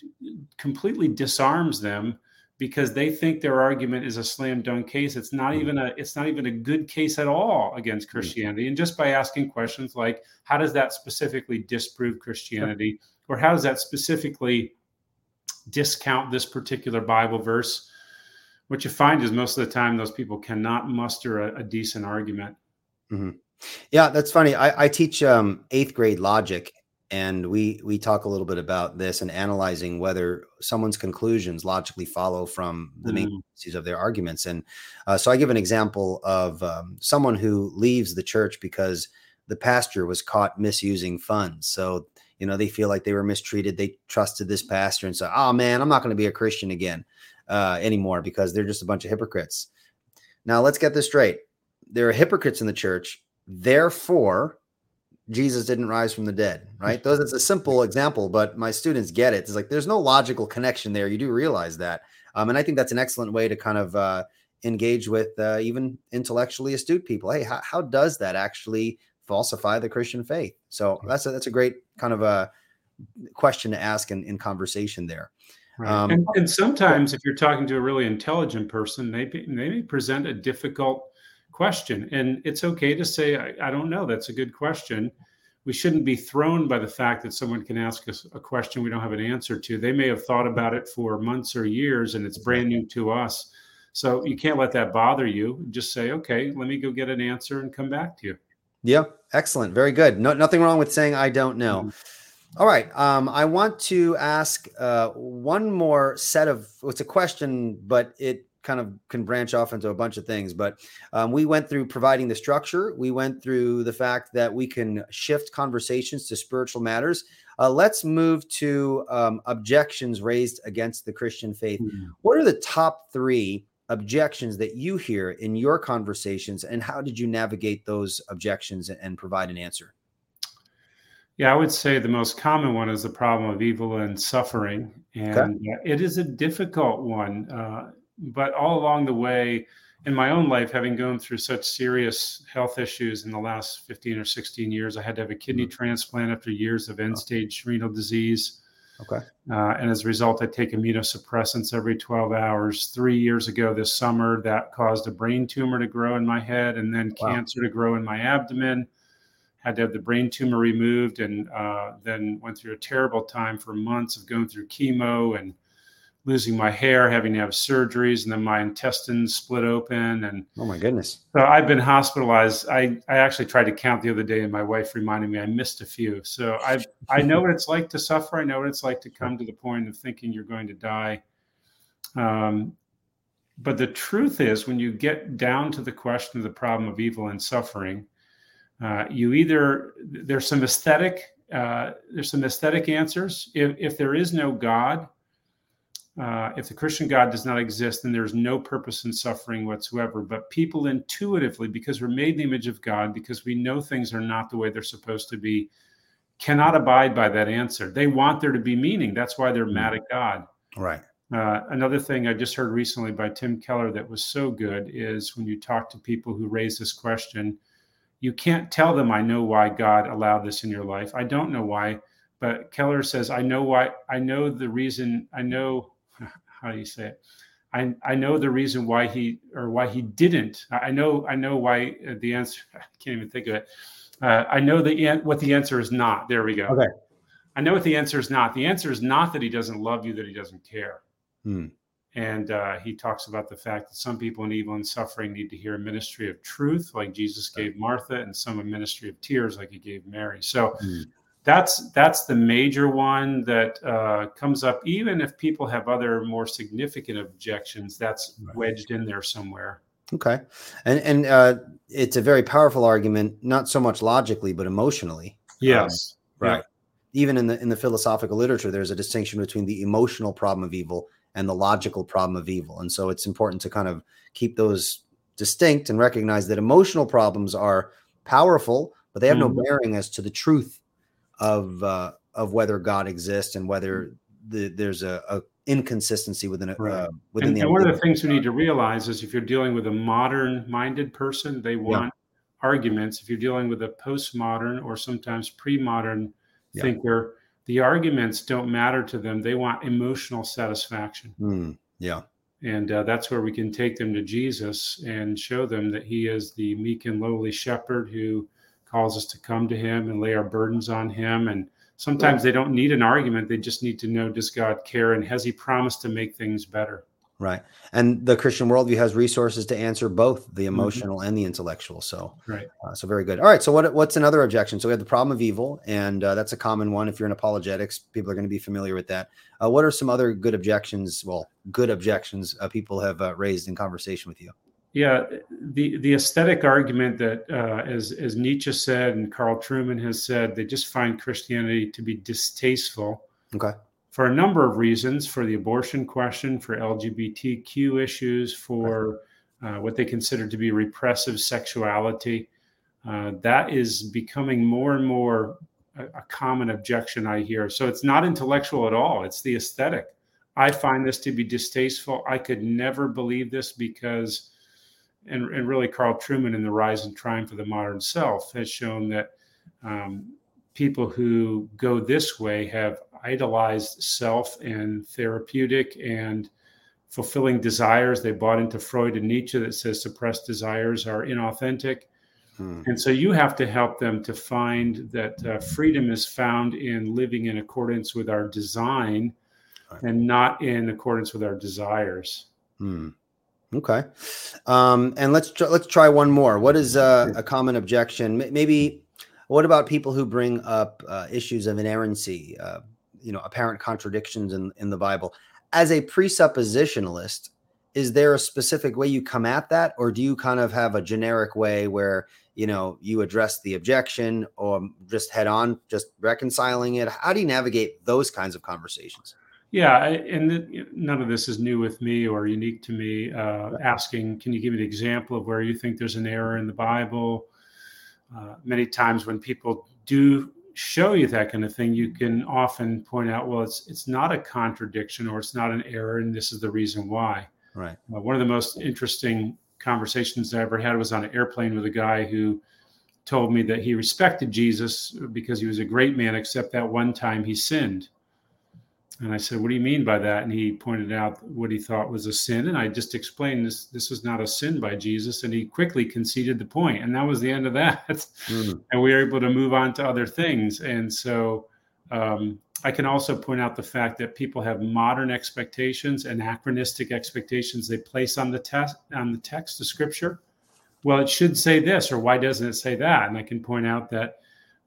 completely disarms them because they think their argument is a slam dunk case. It's not mm-hmm. even a it's not even a good case at all against mm-hmm. Christianity. And just by asking questions like how does that specifically disprove Christianity, or how does that specifically discount this particular Bible verse? What you find is most of the time those people cannot muster a, a decent argument. Mm-hmm. Yeah, that's funny. I, I teach um, eighth grade logic, and we we talk a little bit about this and analyzing whether someone's conclusions logically follow from the main mm. of their arguments. And uh, so i give an example of um, someone who leaves the church because the pastor was caught misusing funds. So you know they feel like they were mistreated. They trusted this pastor and so oh man i'm not going to be a christian again uh, anymore because they're just a bunch of hypocrites. Now let's get this straight. There are hypocrites in the church. Therefore Jesus didn't rise from the dead, right? Those it's a simple example, but my students get it. It's like there's no logical connection there. You do realize that, um, and I think that's an excellent way to kind of uh, engage with uh, even intellectually astute people. Hey, how, how does that actually falsify the Christian faith? So that's a, that's a great kind of a question to ask in, in conversation there. Right. Um, and, and, sometimes, if you're talking to a really intelligent person, they they may present a difficult question. And it's okay to say, I, I, don't know. That's a good question. We shouldn't be thrown by the fact that someone can ask us a question we don't have an answer to. They may have thought about it for months or years and it's brand new to us. So you can't let that bother you. Just say, okay, let me go get an answer and come back to you. Yeah, excellent. Very good. No, nothing wrong with saying I don't know. Mm-hmm. All right. Um, I want to ask uh, one more set of. It's a question, but it kind of can branch off into a bunch of things. But um, we went through providing the structure. We went through the fact that we can shift conversations to spiritual matters. Uh, let's move to um, objections raised against the Christian faith. Mm-hmm. What are the top three objections that you hear in your conversations, and how did you navigate those objections and provide an answer? Yeah, I would say the most common one is the problem of evil and suffering. And okay. it is a difficult one. Uh, but all along the way in my own life, having gone through such serious health issues in the last 15 or 16 years, I had to have a kidney mm-hmm. transplant after years of end stage renal disease. Okay. Uh, and as a result, I take immunosuppressants every 12 hours. Three years ago this summer, that caused a brain tumor to grow in my head and then wow. cancer to grow in my abdomen. Had to have the brain tumor removed and uh, then went through a terrible time for months of going through chemo and losing my hair, having to have surgeries, and then my intestines split open. And oh my goodness! So I've been hospitalized. I I actually tried to count the other day, and my wife reminded me I missed a few. So I I know what it's like to suffer. I know what it's like to come to the point of thinking you're going to die. Um, but the truth is, when you get down to the question of the problem of evil and suffering, uh, you either there's some aesthetic uh, there's some aesthetic answers. If, if there is no God, uh, if the Christian God does not exist, then there's no purpose in suffering whatsoever. But people intuitively, because we're made in the image of God, because we know things are not the way they're supposed to be, cannot abide by that answer. They want there to be meaning. That's why they're mad at God. Right. Uh, another thing I just heard recently by Tim Keller that was so good is when you talk to people who raise this question, you can't tell them, I know why God allowed this in your life. I don't know why. But Keller says, I know why, I know the reason, I know how do you say it? I, I know the reason why he or why he didn't. I know I know why uh, the answer. I can't even think of it. Uh, I know the what the answer is not. There we go. Okay. I know what the answer is not. The answer is not that he doesn't love you, that he doesn't care. Hmm. And uh, he talks about the fact that some people in evil and suffering need to hear a ministry of truth, like Jesus gave Martha, and some a ministry of tears, like he gave Mary. So hmm that's that's the major one that uh, comes up. Even if people have other more significant objections that's wedged in there somewhere. Okay. And and uh, it's a very powerful argument not so much logically but emotionally. Yes. Um, right. Yeah. even in the in the philosophical literature there's a distinction between the emotional problem of evil and the logical problem of evil. And so it's important to kind of keep those distinct and recognize that emotional problems are powerful but they have mm-hmm. no bearing as to the truth of uh, of whether God exists and whether the, there's a, a, inconsistency within it. Right. Uh, within and, the and one of the things we need to realize is if you're dealing with a modern minded person, they want yeah. arguments. If you're dealing with a postmodern or sometimes pre-modern yeah. thinker, the arguments don't matter to them. They want emotional satisfaction. Mm, yeah. And uh, that's where we can take them to Jesus and show them that He is the meek and lowly shepherd who calls us to come to him and lay our burdens on him. And sometimes they don't need an argument. They just need to know does god care? And has he promised to make things better? Right. And the christian worldview has resources to answer both the mm-hmm. emotional mm-hmm. and the intellectual. So right. uh, so very good. All right. So what what's another objection? So we have the problem of evil and uh, that's a common one. If you're in apologetics people are going to be familiar with that. Uh, what are some other good objections well good objections uh, people have uh, raised in conversation with you yeah, the the aesthetic argument that, uh, as as Nietzsche said and Carl Trueman has said, they just find Christianity to be distasteful. Okay. For a number of reasons, for the abortion question, for LGBTQ issues, for uh, what they consider to be repressive sexuality, uh, that is becoming more and more a, a common objection I hear. So it's not intellectual at all; it's the aesthetic. I find this to be distasteful. I could never believe this because and, and really Carl Trueman in The Rise and Triumph of the Modern Self has shown that um, people who go this way have idolized self and therapeutic and fulfilling desires. They bought into Freud and Nietzsche that says suppressed desires are inauthentic. Hmm. And so you have to help them to find that uh, freedom is found in living in accordance with our design right. and not in accordance with our desires. Hmm. Okay, um, and let's tr- let's try one more. What is uh, a common objection? M- maybe what about people who bring up uh, issues of inerrancy, uh, you know, apparent contradictions in in the Bible? As a presuppositionalist, is there a specific way you come at that, or do you kind of have a generic way where you know you address the objection, or just head on, just reconciling it? How do you navigate those kinds of conversations? Yeah, and none of this is new with me or unique to me. Uh, asking, can you give me an example of where you think there's an error in the Bible? Uh, many times when people do show you that kind of thing, you can often point out, well, it's it's not a contradiction or it's not an error, and this is the reason why. Right. Uh, one of the most interesting conversations I ever had was on an airplane with a guy who told me that he respected Jesus because he was a great man, except that one time he sinned. And I said, "What do you mean by that?" And he pointed out what he thought was a sin, and I just explained this. This was not a sin by Jesus, and he quickly conceded the point, and that was the end of that. Mm-hmm. And we were able to move on to other things. And so, um, I can also point out the fact that people have modern expectations, anachronistic expectations they place on the test on the text of Scripture. Well, it should say this, or why doesn't it say that? And I can point out that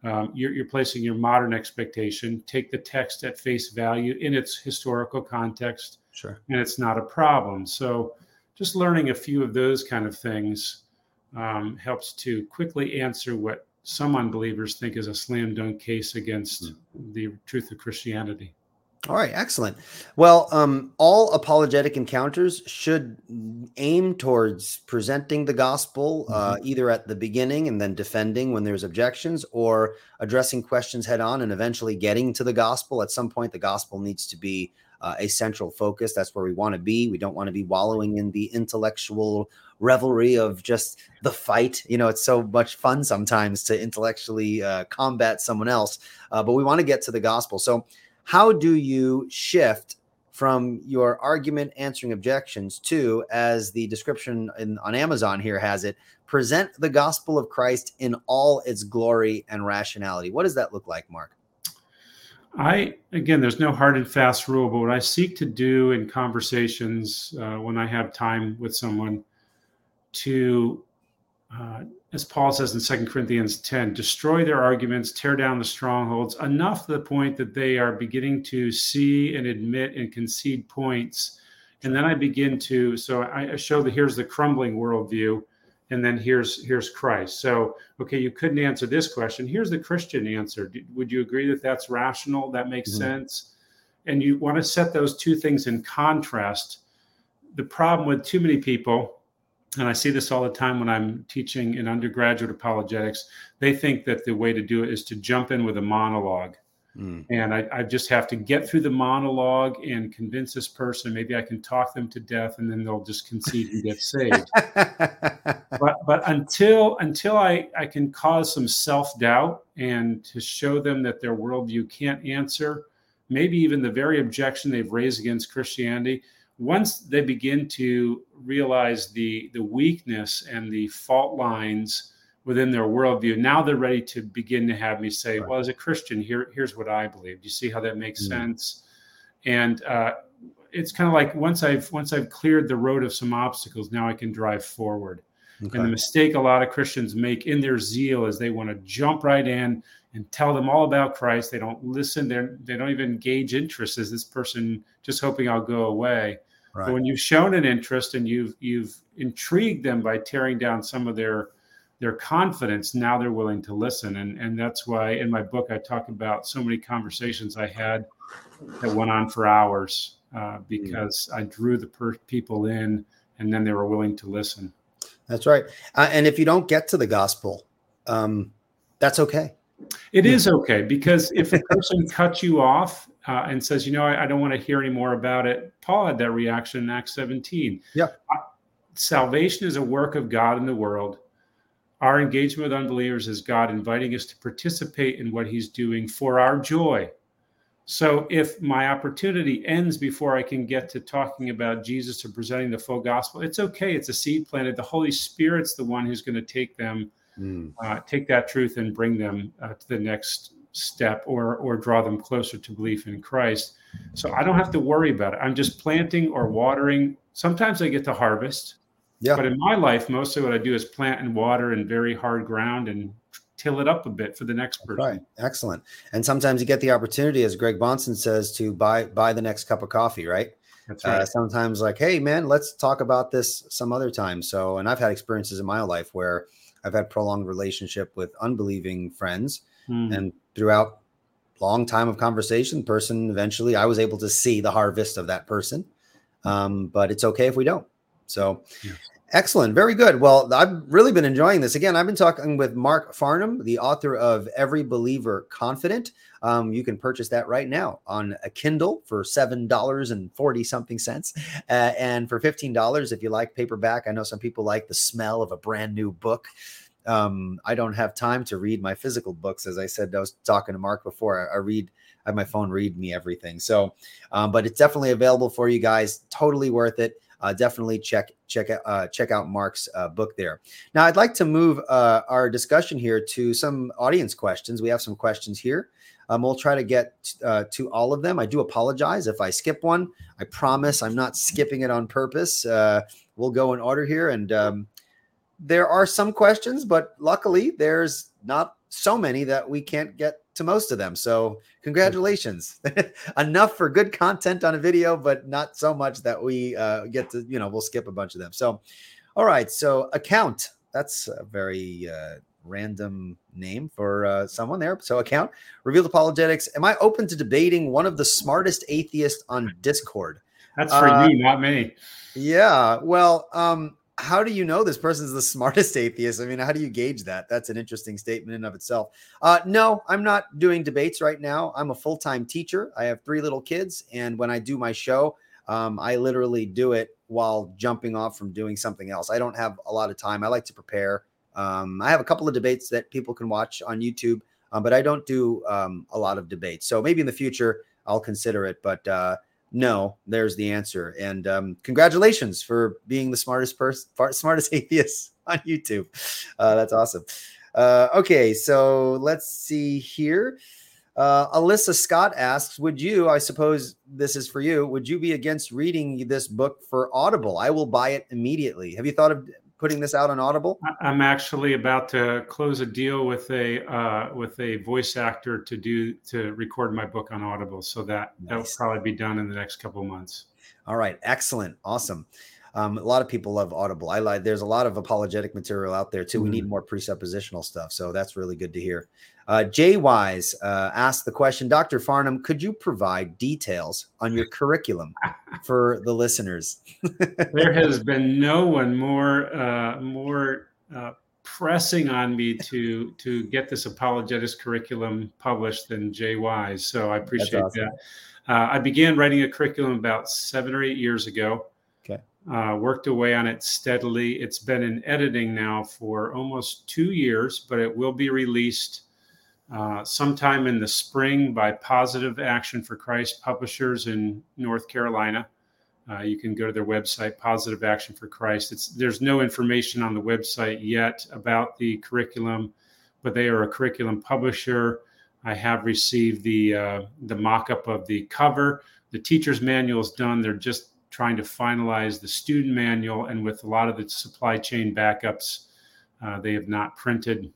um, you're, you're, placing your modern expectation. Take the text at face value in its historical context, sure, and it's not a problem. So, just learning a few of those kind of things um, helps to quickly answer what some unbelievers think is a slam dunk case against mm. the truth of Christianity. All right, excellent. Well, um, all apologetic encounters should aim towards presenting the gospel uh, mm-hmm. either at the beginning and then defending when there's objections, or addressing questions head on and eventually getting to the gospel. At some point, the gospel needs to be uh, a central focus. That's where we want to be. We don't want to be wallowing in the intellectual revelry of just the fight. You know, it's so much fun sometimes to intellectually uh, combat someone else, uh, but we want to get to the gospel. So, how do you shift from your argument answering objections to, as the description in, on Amazon here has it, present the gospel of Christ in all its glory and rationality? What does that look like, Mark? I again, there's no hard and fast rule, but what I seek to do in conversations uh, when I have time with someone to, uh, as Paul says in Second Corinthians 10, destroy their arguments, tear down the strongholds, enough to the point that they are beginning to see and admit and concede points. And then I begin to, so I show that here's the crumbling worldview, and then here's here's Christ. So, okay, you couldn't answer this question. Here's the Christian answer. Would you agree that that's rational? That makes mm-hmm. sense. And you want to set those two things in contrast. The problem with too many people and I see this all the time when I'm teaching in undergraduate apologetics, they think that the way to do it is to jump in with a monologue. Mm. And I, I, just have to get through the monologue and convince this person. Maybe I can talk them to death, and then they'll just concede and get saved. but but until until I I can cause some self doubt and to show them that their worldview can't answer, maybe even the very objection they've raised against Christianity, once they begin to realize the the weakness and the fault lines within their worldview, now they're ready to begin to have me say, right. "Well, as a Christian, here here's what I believe." Do you see how that makes mm-hmm. sense? And uh, it's kind of like once I've once I've cleared the road of some obstacles, now I can drive forward. Okay. And the mistake a lot of Christians make in their zeal is they want to jump right in and tell them all about Christ. They don't listen. They they don't even gauge interest. Is this person just hoping I'll go away? Right. But when you've shown an interest and you've you've intrigued them by tearing down some of their their confidence, now they're willing to listen. And and that's why in my book I talk about so many conversations I had that went on for hours uh, hmm. because mm. I drew the per- people in, and then they were willing to listen. That's right. Uh, and if you don't get to the gospel, um, that's okay. It is okay because if a person cuts you off uh, and says, you know, I, I don't want to hear any more about it, Paul had that reaction in Acts 17. Yeah. Uh, salvation is a work of God in the world. Our engagement with unbelievers is God inviting us to participate in what he's doing for our joy. So if my opportunity ends before I can get to talking about Jesus or presenting the full gospel, it's okay. It's a seed planted. The Holy Spirit's the one who's going to take them, mm. uh, take that truth and bring them uh, to the next step or or draw them closer to belief in Christ. So I don't have to worry about it. I'm just planting or watering. Sometimes I get to harvest. Yeah. But in my life, mostly what I do is plant and water in very hard ground and till it up a bit for the next person. Right. Excellent. And sometimes you get the opportunity, as Greg Bahnsen says, to buy buy the next cup of coffee, right? That's uh, right. Uh, sometimes like, hey man, let's talk about this some other time. So, and I've had experiences in my life where I've had prolonged relationship with unbelieving friends, mm. and throughout long time of conversation, person eventually I was able to see the harvest of that person. Um, but it's okay if we don't. So excellent. Very good. Well, I've really been enjoying this. Again, I've been talking with Mark Farnham, the author of Every Believer Confident. Um, you can purchase that right now on a Kindle for seven dollars and forty something cents, uh, and for fifteen dollars if you like paperback. I know some people like the smell of a brand new book. Um, I don't have time to read my physical books. As I said, I was talking to Mark before. I, I read, I have my phone read me everything. So, um, but it's definitely available for you guys. Totally worth it. Uh, definitely check check out uh, check out Mark's uh, book there. Now, I'd like to move uh, our discussion here to some audience questions. We have some questions here. Um, we'll try to get uh, to all of them. I do apologize if I skip one. I promise I'm not skipping it on purpose. Uh, we'll go in order here. And um, there are some questions, but luckily there's not so many that we can't get to most of them. So congratulations. Enough for good content on a video, but not so much that we uh, get to, you know, we'll skip a bunch of them. So, all right. So account, that's a very uh, random name for uh, someone there. So account revealed apologetics. Am I open to debating one of the smartest atheists on Discord? That's for uh, you, not me. Yeah. Well, um, how do you know this person's the smartest atheist? I mean, how do you gauge that? That's an interesting statement in of itself. Uh, no, I'm not doing debates right now. I'm a full time teacher. I have three little kids, and when I do my show, um, I literally do it while jumping off from doing something else. I don't have a lot of time. I like to prepare. Um, I have a couple of debates that people can watch on YouTube, um, but I don't do um, a lot of debates. So maybe in the future I'll consider it. But uh, no, there's the answer. And um, congratulations for being the smartest person, smartest atheist on YouTube. Uh, that's awesome. Uh, okay, so let's see here. Uh, Alyssa Scott asks, "Would you? I suppose this is for you. Would you be against reading this book for Audible? I will buy it immediately. Have you thought of putting this out on Audible? I'm actually about to close a deal with a uh, with a voice actor to do to record my book on Audible, so that nice. that will probably be done in the next couple of months. All right, excellent, awesome. Um, a lot of people love Audible. I like. There's a lot of apologetic material out there too. Mm-hmm. We need mm-hmm. more presuppositional stuff, so that's really good to hear. Uh, Jay Wise uh, asked the question, Dr. Farnham, could you provide details on your curriculum for the listeners? there has been no one more uh, more uh, pressing on me to to get this apologetics curriculum published than Jay Wise. So I appreciate awesome. that. Uh, I began writing a curriculum about seven or eight years ago. Uh, worked away on it steadily. It's been in editing now for almost two years, but it will be released uh, sometime in the spring by Positive Action for Christ publishers in North Carolina. Uh, you can go to their website, Positive Action for Christ. It's, there's no information on the website yet about the curriculum, but they are a curriculum publisher. I have received the uh, the mock-up of the cover. The teacher's manual is done. They're just trying to finalize the student manual, and with a lot of the supply chain backups, uh, they have not printed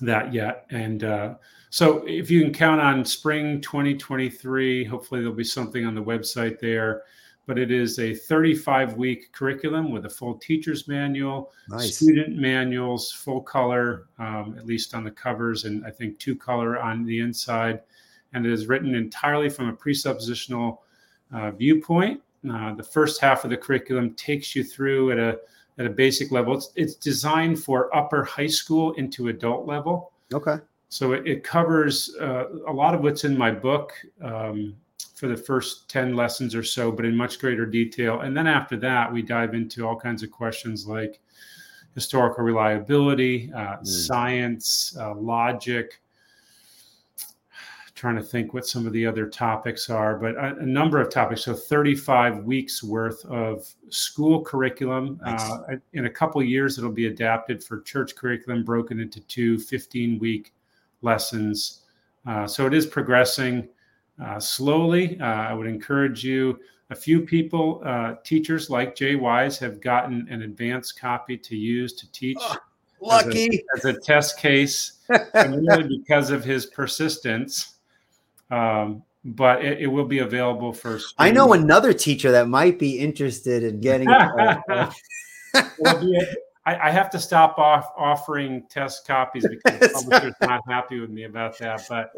that yet. And uh, so if you can count on spring 2023, hopefully there'll be something on the website there. But it is a 35 week curriculum with a full teacher's manual, nice. student manuals, full color, um, at least on the covers, and I think two color on the inside. And it is written entirely from a presuppositional uh, viewpoint. Uh, the first half of the curriculum takes you through at a at a basic level. It's, it's designed for upper high school into adult level. Okay. So it, it covers uh, a lot of what's in my book um, for the first 10 lessons or so, but in much greater detail. And then after that, we dive into all kinds of questions like historical reliability, uh, mm. science, uh, logic, trying to think what some of the other topics are, but a, a number of topics. So 35 weeks worth of school curriculum. Nice. Uh, in a couple years, it'll be adapted for church curriculum, broken into two 15 week lessons. Uh, so it is progressing uh, slowly. Uh, I would encourage you. A few people, uh, teachers like Jay Wise, have gotten an advanced copy to use to teach. Oh, lucky as a, as a test case, really because of his persistence. Um, but it, it, will be available for. Students. I know another teacher that might be interested in getting. I, have to stop off offering test copies because the publisher's not happy with me about that. But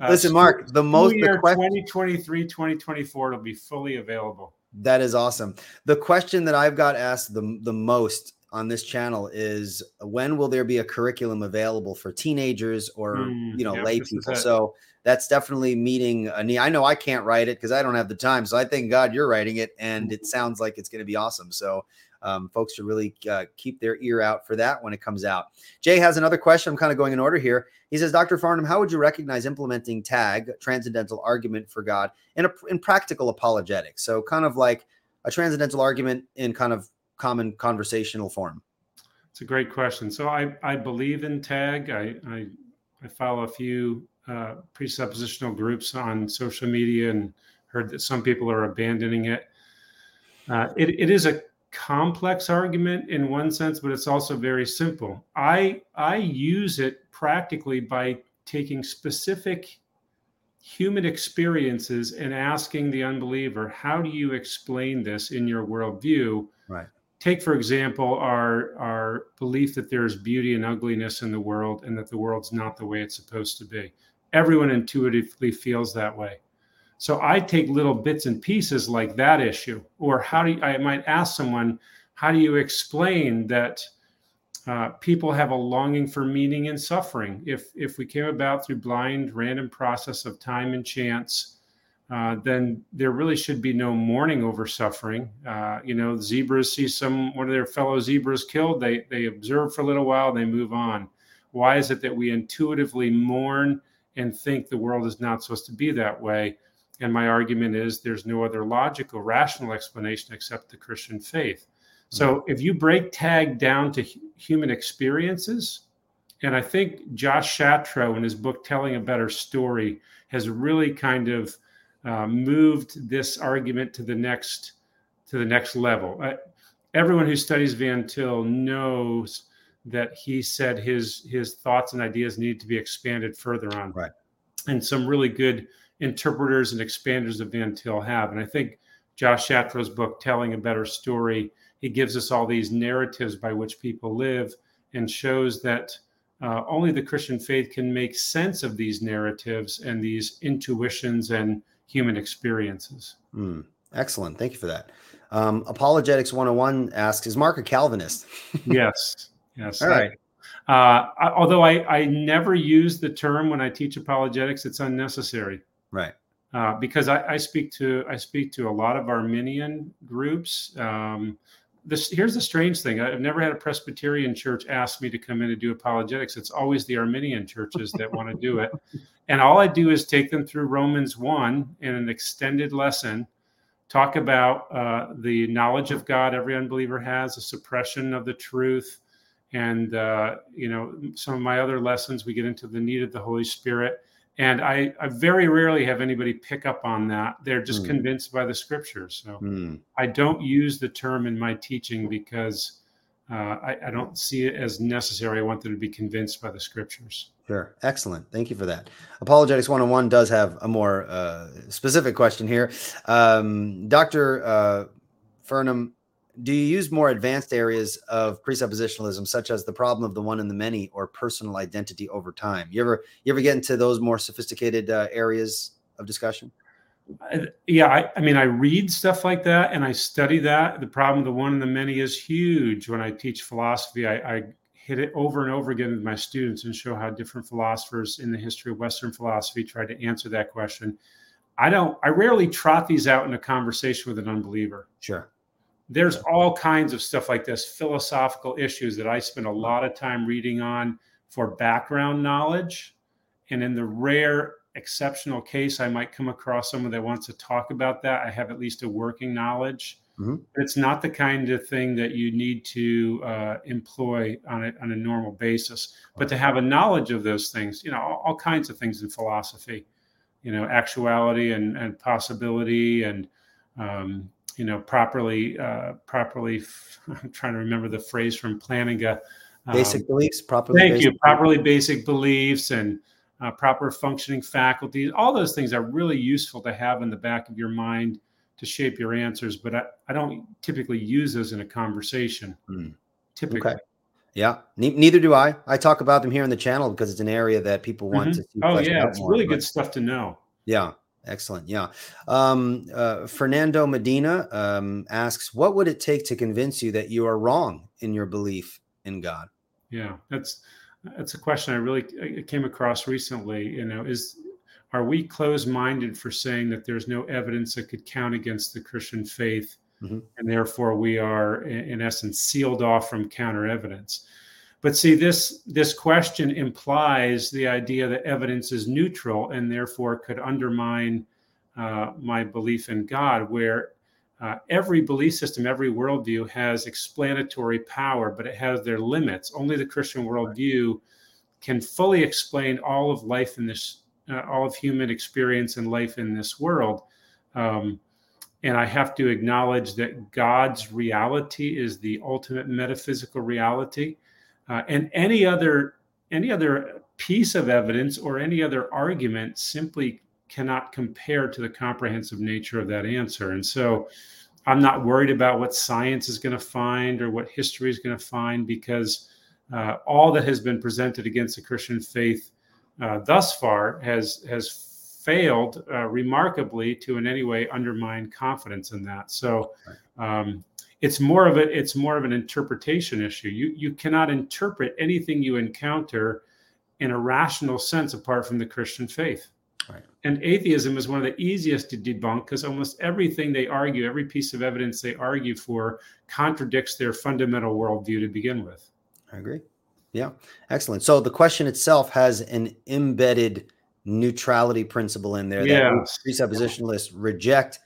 uh, listen, Mark, the most year the question, 2023, 2024, it'll be fully available. That is awesome. The question that I've got asked the the most on this channel is when will there be a curriculum available for teenagers or mm, you know yeah, lay people? So that's definitely meeting a need. I know I can't write it because I don't have the time. So I thank God you're writing it, and it sounds like it's going to be awesome. So um, folks should really uh, keep their ear out for that when it comes out. Jay has another question. I'm kind of going in order here. He says, Dr. Farnham, how would you recognize implementing TAG, transcendental argument for God, in, a, in practical apologetics? So, kind of like a transcendental argument in kind of common conversational form. It's a great question. So, I, I believe in TAG. I, I, I follow a few uh, presuppositional groups on social media and heard that some people are abandoning it. Uh, it, it is a complex argument in one sense, but it's also very simple. I I use it practically by taking specific human experiences and asking the unbeliever, how do you explain this in your worldview? Right. Take, for example, our our belief that there's beauty and ugliness in the world and that the world's not the way it's supposed to be. Everyone intuitively feels that way. So I take little bits and pieces like that issue, or how do you, I might ask someone, how do you explain that uh, people have a longing for meaning and suffering? If if we came about through blind, random process of time and chance, uh, then there really should be no mourning over suffering. Uh, you know, zebras see some one of their fellow zebras killed, they they observe for a little while, they move on. Why is it that we intuitively mourn and think the world is not supposed to be that way? And my argument is there's no other logical, rational explanation except the Christian faith. So mm-hmm. if you break TAG down to human experiences, and I think Josh Chatraw in his book Telling a Better Story has really kind of uh, moved this argument to the next to the next level. Uh, everyone who studies Van Til knows that he said his his thoughts and ideas need to be expanded further on. Right. And some really good interpreters and expanders of Van Til have. And I think Josh Chatraw's book, Telling a Better Story, he gives us all these narratives by which people live and shows that uh, only the Christian faith can make sense of these narratives and these intuitions and human experiences. Mm, excellent. Thank you for that. Um, Apologetics 101 asks Is Mark a Calvinist? yes. Yes. All right. Uh, although I, I never use the term when I teach apologetics, it's unnecessary right? Uh, because I, I, speak to I speak to a lot of Arminian groups. Um, this here's the strange thing: I've never had a Presbyterian church ask me to come in and do apologetics. It's always the Arminian churches that want to do it, and all I do is take them through Romans one in an extended lesson. Talk about uh, the knowledge of God every unbeliever has, the suppression of the truth, and uh, you know some of my other lessons. We get into the need of the Holy Spirit and I, I, very rarely have anybody pick up on that. They're just mm. convinced by the scriptures. So mm. I don't use the term in my teaching because uh, I, I, don't see it as necessary. I want them to be convinced by the scriptures. Sure. Excellent. Thank you for that. Apologetics 101 does have a more uh, specific question here. Um, Dr. Uh, Farnham, do you use more advanced areas of presuppositionalism such as the problem of the one and the many or personal identity over time? You ever you ever get into those more sophisticated uh, areas of discussion? Yeah I, I, mean i read stuff like that and i study that. The problem of the one and the many is huge. When i teach philosophy i, I hit it over and over again with my students and show how different philosophers in the history of western philosophy tried to answer that question. I don't i rarely trot these out in a conversation with an unbeliever. Sure there's all kinds of stuff like this philosophical issues that I spend a lot of time reading on for background knowledge. And in the rare exceptional case, I might come across someone that wants to talk about that. I have at least a working knowledge. Mm-hmm. It's not the kind of thing that you need to uh, employ on a, on a normal basis, but to have a knowledge of those things, you know, all, all kinds of things in philosophy, you know, actuality and, and possibility and um, you know properly uh, properly i'm trying to remember the phrase from plantinga um, basic beliefs properly thank you properly basic beliefs and uh, proper functioning faculties all those things are really useful to have in the back of your mind to shape your answers but i, I don't typically use those in a conversation mm. typically okay. Yeah, ne- neither do I. I talk about them here in the channel because it's an area that people want mm-hmm. to. Oh yeah, it's more, really but... good stuff to know. Yeah, Excellent. Yeah. Um, uh, Fernando Medina um, asks, what would it take to convince you that you are wrong in your belief in God? Yeah, that's that's a question I really came across recently. You know, is are we closed-minded for saying that there's no evidence that could count against the Christian faith mm-hmm. and therefore we are, in, in essence, sealed off from counter evidence. But see, this this question implies the idea that evidence is neutral and therefore could undermine uh, my belief in God, where uh, every belief system, every worldview has explanatory power, but it has their limits. Only the Christian worldview can fully explain all of life in this, uh, all of human experience and life in this world. Um, and I have to acknowledge that God's reality is the ultimate metaphysical reality, uh, and any other any other piece of evidence or any other argument simply cannot compare to the comprehensive nature of that answer. And so I'm not worried about what science is going to find or what history is going to find because uh, all that has been presented against the Christian faith uh, thus far has has failed uh, remarkably to in any way undermine confidence in that. So um, it's more of a it's more of an interpretation issue. You you cannot interpret anything you encounter in a rational sense apart from the Christian faith. Right. And atheism is one of the easiest to debunk because almost everything they argue, every piece of evidence they argue for, contradicts their fundamental worldview to begin with. I agree. Yeah, excellent. So the question itself has an embedded neutrality principle in there yeah. that presuppositionalists reject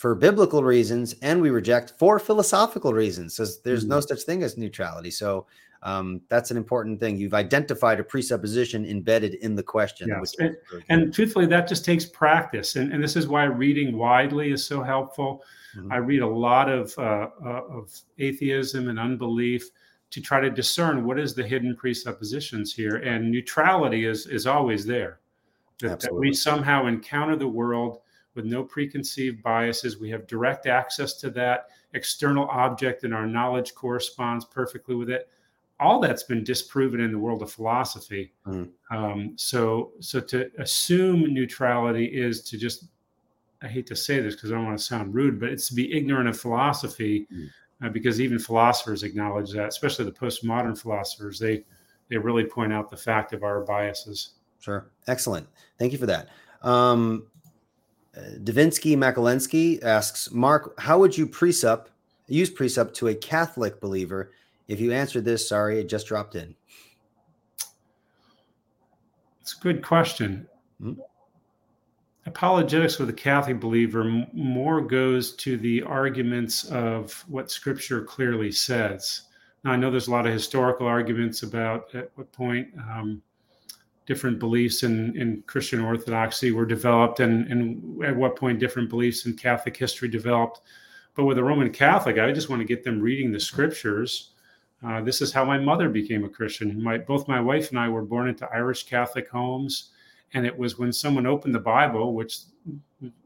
for biblical reasons and we reject for philosophical reasons. So there's mm-hmm. no such thing as neutrality. So um, that's an important thing. You've identified a presupposition embedded in the question. Yes. And, and, truthfully, that just takes practice. And, and, this is why reading widely is so helpful. Mm-hmm. I read a lot of, uh, uh, of atheism and unbelief to try to discern what is the hidden presuppositions here. And neutrality is, is always there. That, that we somehow encounter the world with no preconceived biases. We have direct access to that external object, and our knowledge corresponds perfectly with it all that's been disproven in the world of philosophy. Mm. Um, so, so to assume neutrality is to just, I hate to say this because I don't want to sound rude, but it's to be ignorant of philosophy, mm. uh, because even philosophers acknowledge that, especially the postmodern philosophers. They they really point out the fact of our biases. Sure, excellent. Thank you for that. Um, uh, Davinsky Makalensky asks, Mark, how would you presup use precept to a Catholic believer? If you answered this, sorry, it just dropped in. It's a good question. Mm-hmm. Apologetics with a Catholic believer more goes to the arguments of what Scripture clearly says. Now, I know there's a lot of historical arguments about at what point um, different beliefs in, in Christian Orthodoxy were developed and, and at what point different beliefs in Catholic history developed. But with a Roman Catholic, I just want to get them reading the Scriptures uh, this is how my mother became a Christian. My both my wife and I were born into Irish Catholic homes, and it was when someone opened the Bible, which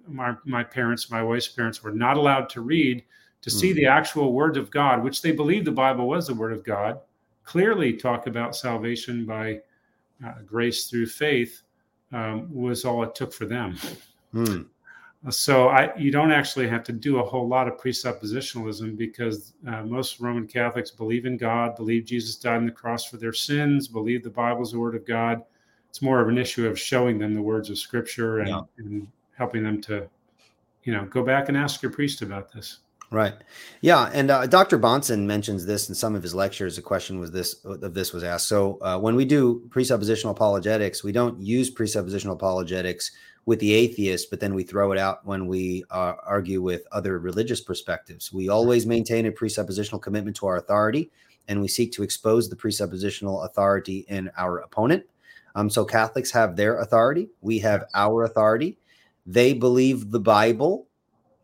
my my parents, my wife's parents, were not allowed to read, to see mm-hmm. the actual words of God, which they believed the Bible was the Word of God, clearly talk about salvation by uh, grace through faith, um, was all it took for them. Mm. So I, you don't actually have to do a whole lot of presuppositionalism because uh, most Roman Catholics believe in God, believe Jesus died on the cross for their sins, believe the Bible is the Word of God. It's more of an issue of showing them the words of Scripture and, yeah. and helping them to, you know, go back and ask your priest about this. Right. Yeah, and uh, Dr. Bahnsen mentions this in some of his lectures. A question was this of this was asked. So uh, when we do presuppositional apologetics, we don't use presuppositional apologetics with the atheist, but then we throw it out when we uh, argue with other religious perspectives. We always maintain a presuppositional commitment to our authority, and we seek to expose the presuppositional authority in our opponent. Um, so Catholics have their authority, we have our authority. They believe the Bible,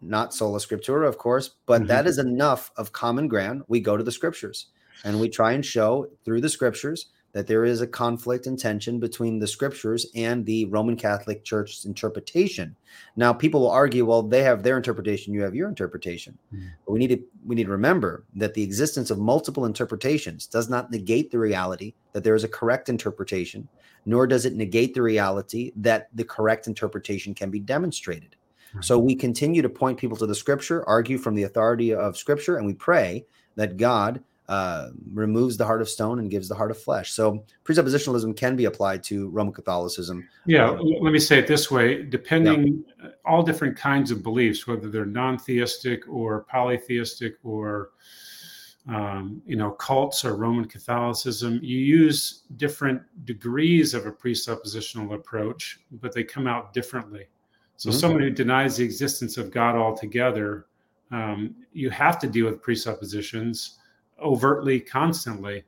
not sola scriptura, of course, but mm-hmm. that is enough of common ground. We go to the scriptures and we try and show through the scriptures that there is a conflict and tension between the scriptures and the Roman Catholic Church's interpretation. Now, people will argue, well, they have their interpretation, you have your interpretation. Mm-hmm. But we need to we need to remember that the existence of multiple interpretations does not negate the reality that there is a correct interpretation, nor does it negate the reality that the correct interpretation can be demonstrated. So we continue to point people to the scripture, argue from the authority of scripture, and we pray that God uh, removes the heart of stone and gives the heart of flesh. So presuppositionalism can be applied to Roman Catholicism. Yeah, uh, let me say it this way: depending, yeah. all different kinds of beliefs, whether they're non-theistic or polytheistic or um, you know cults or Roman Catholicism. You use different degrees of a presuppositional approach, but they come out differently. So mm-hmm. someone who denies the existence of God altogether, um, you have to deal with presuppositions overtly, constantly.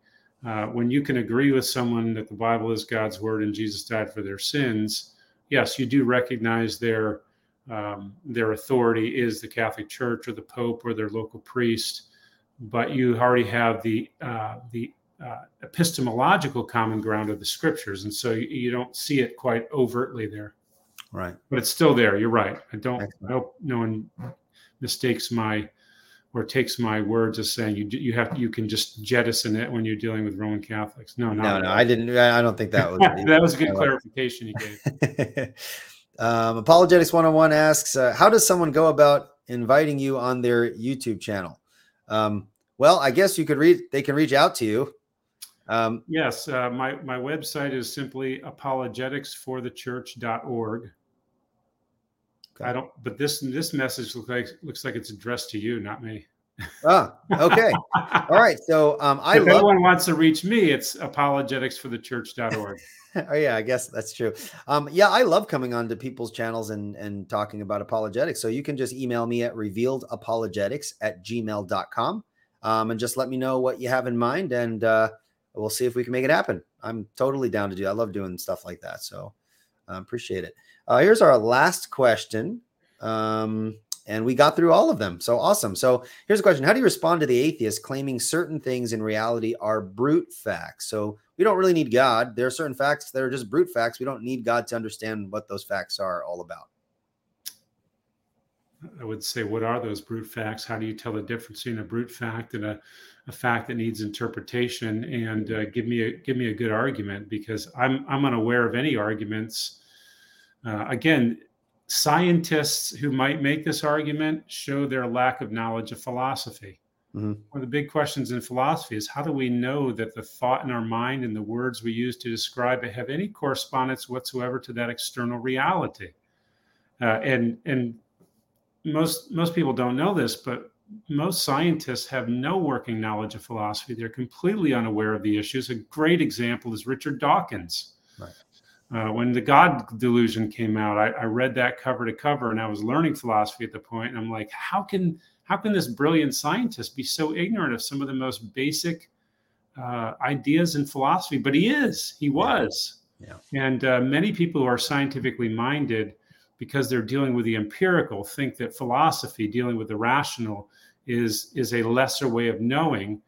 Uh, when you can agree with someone that the Bible is God's word and Jesus died for their sins, yes, you do recognize their um, their authority is the Catholic Church or the Pope or their local priest, but you already have the uh, the uh, epistemological common ground of the Scriptures, and so you, you, don't see it quite overtly there. Right, but it's still there. You're right. I don't. Excellent. I hope no one mistakes my or takes my words as saying you you have you can just jettison it when you're dealing with Roman Catholics. No, no, no. I didn't. I don't think that was that was a good clarification you gave. um, Apologetics 101 asks, uh, how does someone go about inviting you on their YouTube channel? Um, well, I guess you could read. They can reach out to you. Um, yes, uh, my my website is simply apologeticsforthechurch.org. Okay. I don't, but this this message looks like looks like it's addressed to you, not me. Ah, okay. All right. So um, I if love- anyone wants to reach me, it's apologeticsforthechurch.org. oh yeah, I guess that's true. Um, yeah, I love coming on to people's channels and and talking about apologetics. So you can just email me at revealedapologetics at gmail.com um, and just let me know what you have in mind and uh, we'll see if we can make it happen. I'm totally down to do. I love doing stuff like that. So I appreciate it. Uh, here's our last question. Um, and we got through all of them. So awesome. So here's a question How do you respond to the atheist claiming certain things in reality are brute facts? So we don't really need God. There are certain facts that are just brute facts. We don't need God to understand what those facts are all about. I would say, what are those brute facts? How do you tell the difference between a brute fact and a, a fact that needs interpretation? And uh, give me a give me a good argument because I'm I'm unaware of any arguments uh, again, scientists who might make this argument show their lack of knowledge of philosophy. Mm-hmm. One of the big questions in philosophy is how do we know that the thought in our mind and the words we use to describe it have any correspondence whatsoever to that external reality? Uh, and and most most people don't know this, but most scientists have no working knowledge of philosophy. They're completely unaware of the issues. A great example is Richard Dawkins. Right. Uh, when the God delusion came out, I, I, read that cover to cover, and I was learning philosophy at the point. And I'm like, how can how can this brilliant scientist be so ignorant of some of the most basic uh, ideas in philosophy? But he is, he was. Yeah. And uh, many people who are scientifically minded, because they're dealing with the empirical, think that philosophy, dealing with the rational, is is a lesser way of knowing.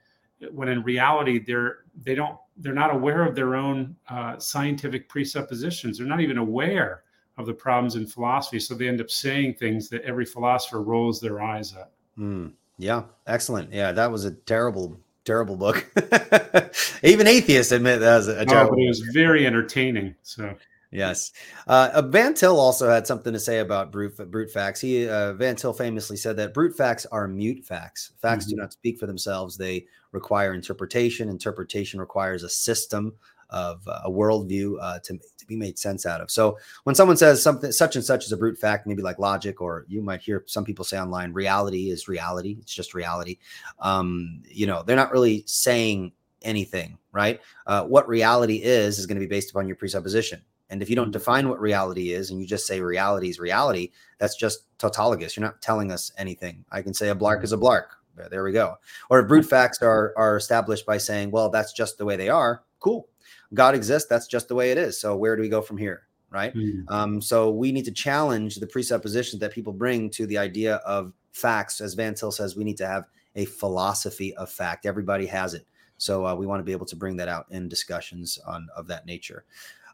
When in reality, they're they don't they're not aware of their own uh, scientific presuppositions. They're not even aware of the problems in philosophy. So they end up saying things that every philosopher rolls their eyes at. Mm, yeah, excellent. Yeah, that was a terrible, terrible book. even atheists admit that was a oh, terrible. Oh, but it was very entertaining. So Yes. Uh, Van Til also had something to say about brute, brute facts. He uh, Van Til famously said that brute facts are mute facts. Facts mm-hmm. do not speak for themselves. They require interpretation. Interpretation requires a system of uh, a worldview uh, to, to be made sense out of. So when someone says something such and such is a brute fact, maybe like logic, or you might hear some people say online, reality is reality. It's just reality. Um, you know, they're not really saying anything, right? Uh, what reality is is going to be based upon your presupposition. And if you don't define what reality is and you just say reality is reality, that's just tautologous. You're not telling us anything. I can say a blark is a blark. There we go. Or if brute facts are are established by saying, well, that's just the way they are. Cool. God exists. That's just the way it is. So where do we go from here? Right. Mm-hmm. Um, so we need to challenge the presuppositions that people bring to the idea of facts. As Van Til says, we need to have a philosophy of fact. Everybody has it. So uh, we want to be able to bring that out in discussions on of that nature.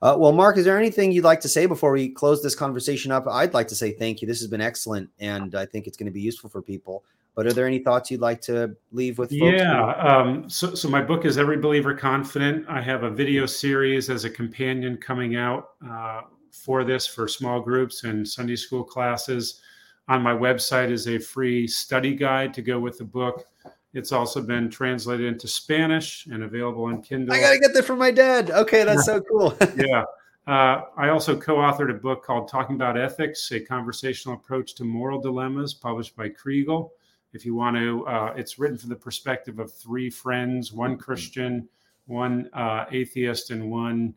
Uh, well, Mark, is there anything you'd like to say before we close this conversation up? I'd like to say thank you. This has been excellent, and I think it's going to be useful for people. But are there any thoughts you'd like to leave with? yeah. Um, so, so my book is Every Believer Confident. I have a video series as a companion coming out uh, for this for small groups and Sunday school classes. On my website is a free study guide to go with the book. It's also been translated into Spanish and available on Kindle. I got to get that from my dad. Okay, that's so cool. yeah. Uh, I also co authored a book called Talking About Ethics A Conversational Approach to Moral Dilemmas, published by Kregel. If you want to, uh, it's written from the perspective of three friends one Christian, one uh, atheist, and one,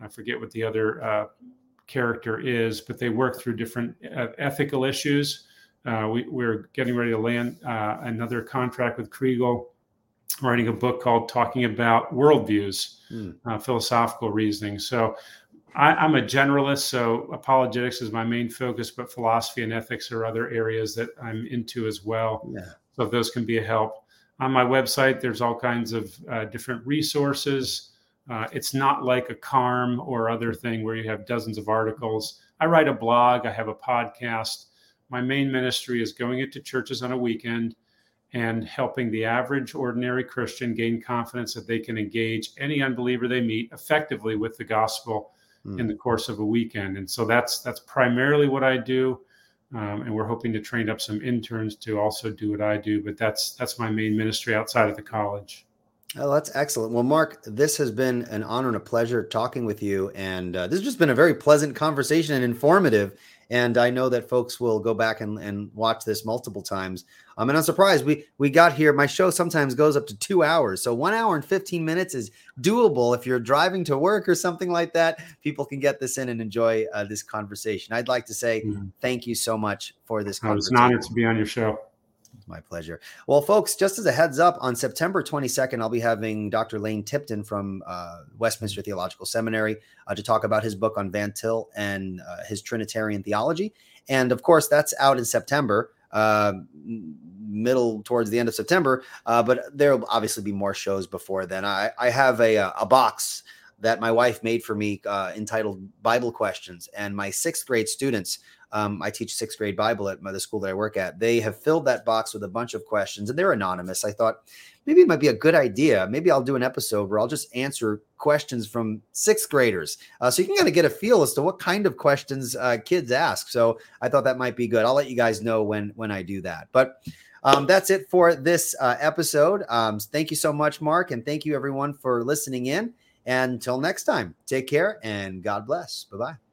I forget what the other uh, character is, but they work through different uh, ethical issues. Uh, we, are getting ready to land another contract with Kregel writing a book called Talking About Worldviews, mm. uh, Philosophical Reasoning. So I, am a generalist, so apologetics is my main focus, but philosophy and ethics are other areas that I'm into as well. Yeah. So those can be a help. On my website, there's all kinds of uh, different resources. Uh, it's not like a CARM or other thing where you have dozens of articles. I write a blog, I have a podcast. My main ministry is going into churches on a weekend and helping the average ordinary Christian gain confidence that they can engage any unbeliever they meet effectively with the gospel mm. in the course of a weekend. And so that's that's primarily what I do. Um, and we're hoping to train up some interns to also do what I do. But that's that's my main ministry outside of the college. Oh, that's excellent. Well, Mark, this has been an honor and a pleasure talking with you, and uh, this has just been a very pleasant conversation and informative. And I know that folks will go back and, and watch this multiple times. Um, and I'm surprised we we got here. My show sometimes goes up to two hours, so one hour and 15 minutes is doable if you're driving to work or something like that. People can get this in and enjoy uh, this conversation. I'd like to say mm-hmm. thank you so much for this. Oh, it's an honor to be on your show. My pleasure. Well, folks, just as a heads up, on September 22nd, I'll be having Dr. Lane Tipton from uh, Westminster Theological Seminary uh, to talk about his book on Van Til and uh, his Trinitarian theology. And of course, that's out in September, uh, middle towards the end of September. Uh, but there'll obviously be more shows before then. I, I have a, uh, a box that my wife made for me entitled Bible Questions, and my sixth grade students um, I teach sixth grade Bible at the school that I work at. They have filled that box with a bunch of questions and they're anonymous. I thought maybe it might be a good idea. Maybe I'll do an episode where I'll just answer questions from sixth graders. Uh, so you can kind of get a feel as to what kind of questions uh, kids ask. So I thought that might be good. I'll let you guys know when when I do that. But um, that's it for this uh, episode. Um, thank you so much, Mark, and thank you everyone for listening in. And until next time, take care and God bless. Bye bye.